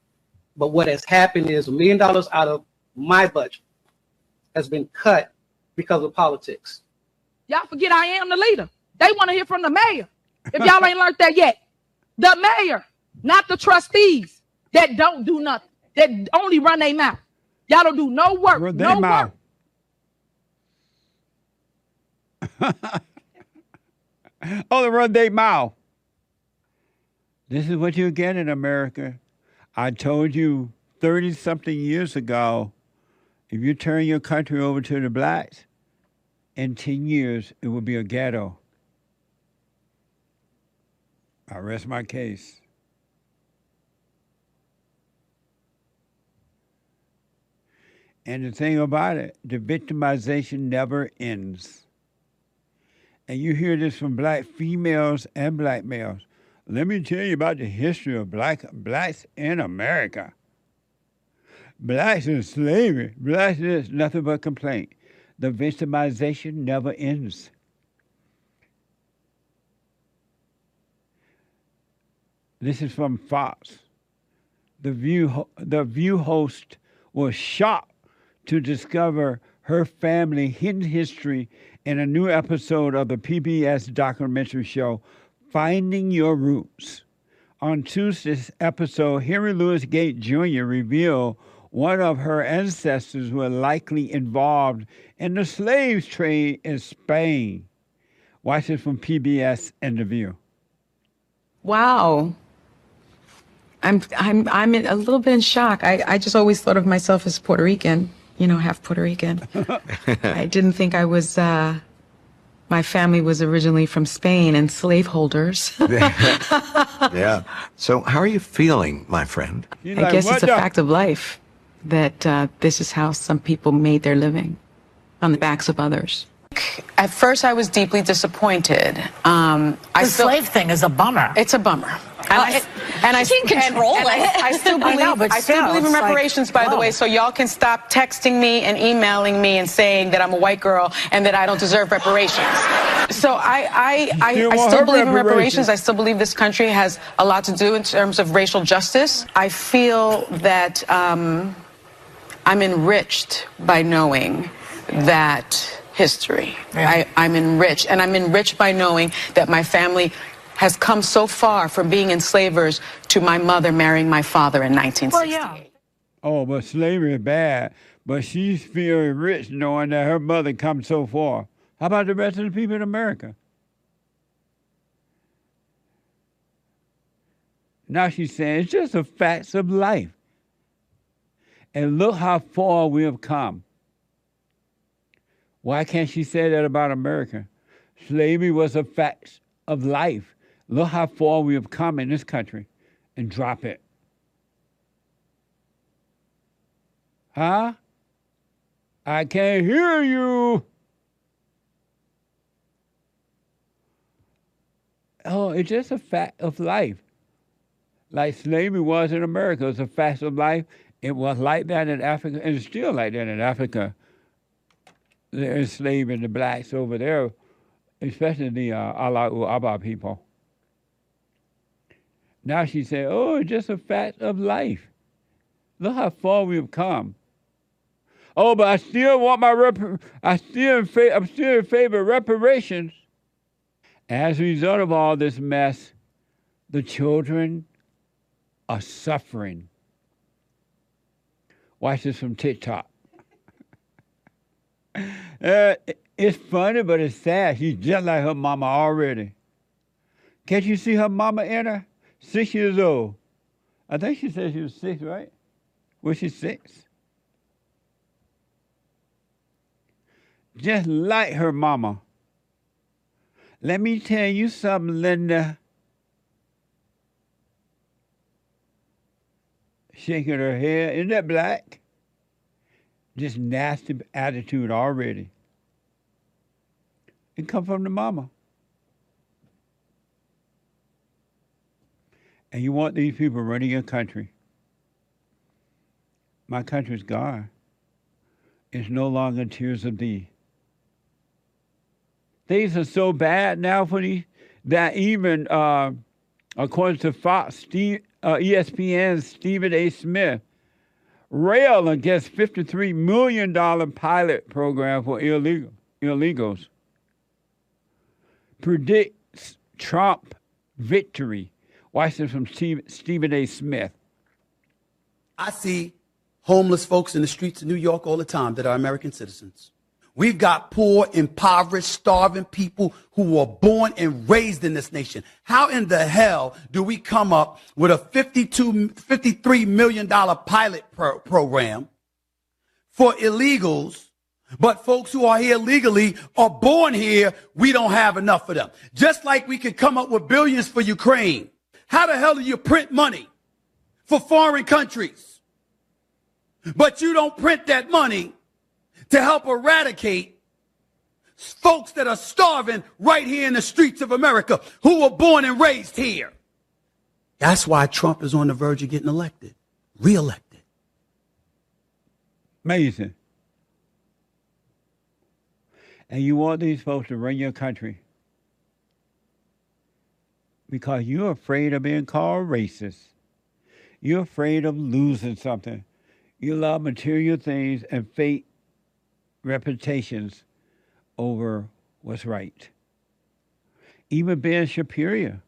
but what has happened is a million dollars out of my budget has been cut because of politics. Y'all forget I am the leader. They want to hear from the mayor. If y'all ain't learned that yet, the mayor, not the trustees that don't do nothing, that only run their mouth. Y'all don't do no work, Run no their mouth. Oh, work. Only run their mouth. This is what you get in America. I told you 30 something years ago if you turn your country over to the blacks, in 10 years, it will be a ghetto. I rest my case. And the thing about it, the victimization never ends. And you hear this from black females and black males. Let me tell you about the history of black blacks in America. Blacks in slavery. Blacks is nothing but complaint. The victimization never ends. This is from Fox. The View, the View host was shocked to discover her family hidden history in a new episode of the PBS documentary show Finding Your Roots. On Tuesday's episode, Henry Louis Gates Jr. revealed one of her ancestors were likely involved in the slave trade in Spain. Watch it from PBS and The View. Wow. I'm I'm I'm a little bit in shock. I, I just always thought of myself as Puerto Rican, you know, half Puerto Rican. I didn't think I was uh my family was originally from Spain and slaveholders. yeah. So, how are you feeling, my friend? I guess it's a fact of life that uh, this is how some people made their living on the backs of others. At first, I was deeply disappointed. Um, I The still, slave thing is a bummer. It's a bummer. And Well, I, it- and I can't and- control and I- it. I still I believe. know, I still still, believe in it's like, reparations, by the way. So y'all can stop texting me and emailing me and saying that I'm a white girl and that I don't deserve reparations. So I, I, I, still I still her believe in reparations. reparations. I still believe this country has a lot to do in terms of racial justice. I feel that um, I'm enriched by knowing that history. I, I'm enriched, and I'm enriched by knowing that my family has come so far from being enslavers to my mother marrying my father in 1960. Oh, but slavery is bad. But she's feeling rich knowing that her mother come so far. How about the rest of the people in America? Now she's saying it's just the facts of life. And look how far we have come. Why can't she say that about America? Slavery was a fact of life. Look how far we have come in this country and drop it. Huh? I can't hear you. Oh, it's just a fact of life. Like slavery was in America, it's a fact of life. It was like that in Africa, and it's still like that in Africa. They're enslaving the blacks over there, especially the uh, Allah Abba people. Now she said, "Oh, it's just a fact of life. Look how far we've come." Oh, but I still want my rep- I still fa- I'm still in favor of reparations. As a result of all this mess, the children are suffering. Watch this from TikTok. Uh, it's funny, but it's sad. She's just like her mama already. Can't you see her mama in her? Six years old. I think she said she was six, right? Was she six? Just like her mama. Let me tell you something, Linda. Shaking her head. Isn't that black? Just nasty attitude already. It come from the mama. And you want these people running your country. My country's gone. It's no longer tears of thee. Things are so bad now for these that even uh, according to Fox, Steve, uh, ESPN's Stephen A. Smith, rail against $53 million pilot program for illegal illegals. Predicts Trump victory. Watch this from Steve, Stephen A. Smith. I see homeless folks in the streets of New York all the time that are American citizens. We've got poor, impoverished, starving people who were born and raised in this nation. How in the hell do we come up with a 52, $53 million pilot pro- program for illegals, but folks who are here legally are born here, we don't have enough of them. Just like we could come up with billions for Ukraine. How the hell do you print money for foreign countries? But you don't print that money to help eradicate folks that are starving right here in the streets of America who were born and raised here. That's why Trump is on the verge of getting elected, reelected. Amazing. And you want these folks to run your country because you're afraid of being called racist. You're afraid of losing something. You love material things and fake reputations over what's right. Even Ben Shapiro,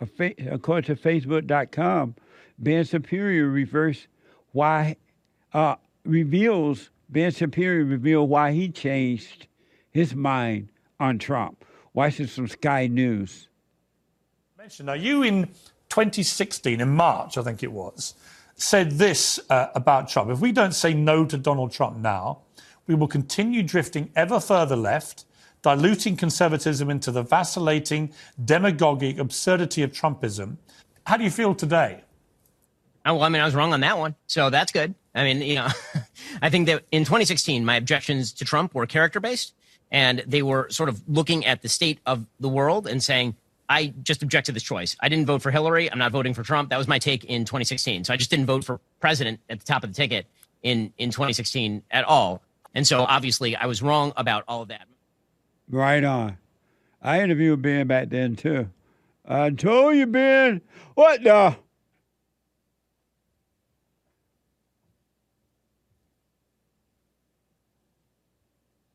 according to Facebook.com, Ben Shapiro reverse why uh, reveals Ben Shapiro revealed why he changed his mind on Trump. Watch this from Sky News. Now, you in 2016, in March, I think it was, said this uh, about Trump. If we don't say no to Donald Trump now, we will continue drifting ever further left, diluting conservatism into the vacillating, demagogic absurdity of Trumpism. How do you feel today? Oh, well, I mean, I was wrong on that one. So that's good. I mean, you know, I think that in 2016, my objections to Trump were character based and they were sort of looking at the state of the world and saying, I just object to this choice. I didn't vote for Hillary. I'm not voting for Trump. That was my take in 2016. So I just didn't vote for president at the top of the ticket in, in 2016 at all. And so obviously I was wrong about all of that. Right on. I interviewed Ben back then too. I told you, Ben, what the?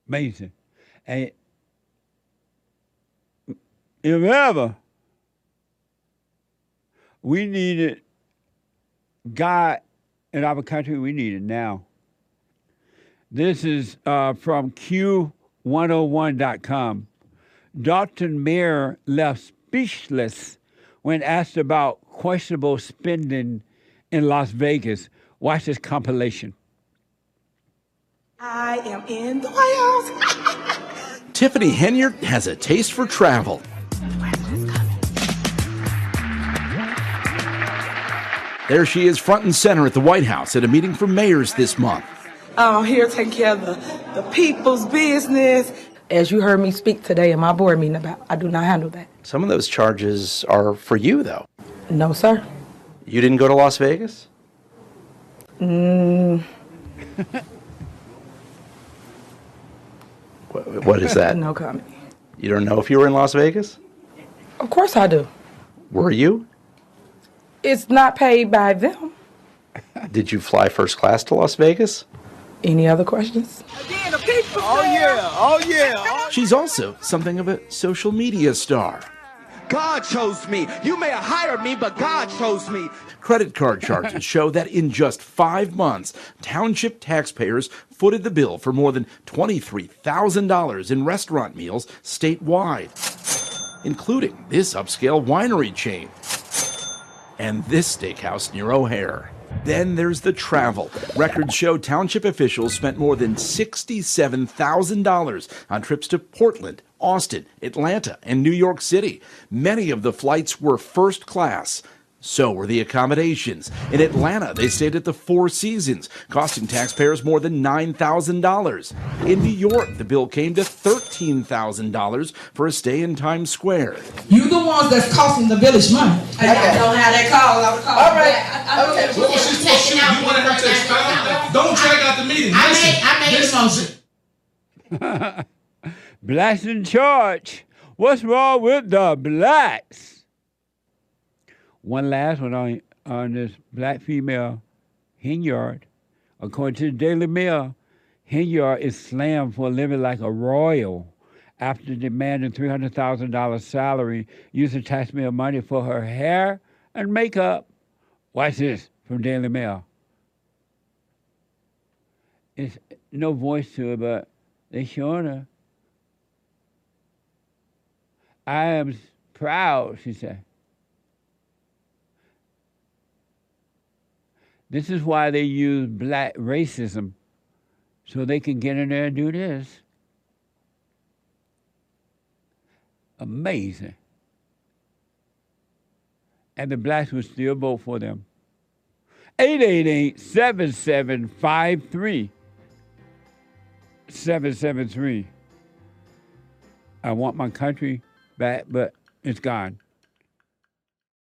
Amazing. And if ever we needed God in our country, we need it now. This is uh, from Q101.com. Dr. Mayer left speechless when asked about questionable spending in Las Vegas. Watch this compilation. I am in the White House. Tiffany Henyard has a taste for travel. There she is, front and center at the White House at a meeting for mayors this month. I'm here taking care of the, the people's business. As you heard me speak today in my board meeting about, I do not handle that. Some of those charges are for you, though. No, sir. You didn't go to Las Vegas? Mm. what, what is that? no comment. You don't know if you were in Las Vegas? Of course I do. Were you? It's not paid by them. Did you fly first class to Las Vegas? Any other questions? Oh, yeah. Oh, yeah. She's also something of a social media star. God chose me. You may have hired me, but God chose me. Credit card charges show that in just five months, township taxpayers footed the bill for more than $23,000 in restaurant meals statewide, including this upscale winery chain and this steakhouse near O'Hare. Then there's the travel. Records show township officials spent more than $67,000 on trips to Portland, Austin, Atlanta, and New York City. Many of the flights were first class. So were the accommodations. In Atlanta, they stayed at the Four Seasons, costing taxpayers more than $9,000. In New York, the bill came to $13,000 for a stay in Times Square. You the ones that's costing the village money. I don't know how that call. I would call. All right. Okay. What was she supposed to do? You wanted her to expound? Don't drag out the meeting. Listen. I made a motion. blacks in charge. What's wrong with the blacks? One last one on, on this black female Henyard. According to the Daily Mail, Henyard is slammed for living like a royal after demanding $300,000 salary using taxpayer money for her hair and makeup. Watch this from Daily Mail. It's no voice to it, but they showing her. I am proud, she said. This is why they use black racism so they can get in there and do this. Amazing. And the blacks would still vote for them. 888 7753 773. I want my country back, but it's gone.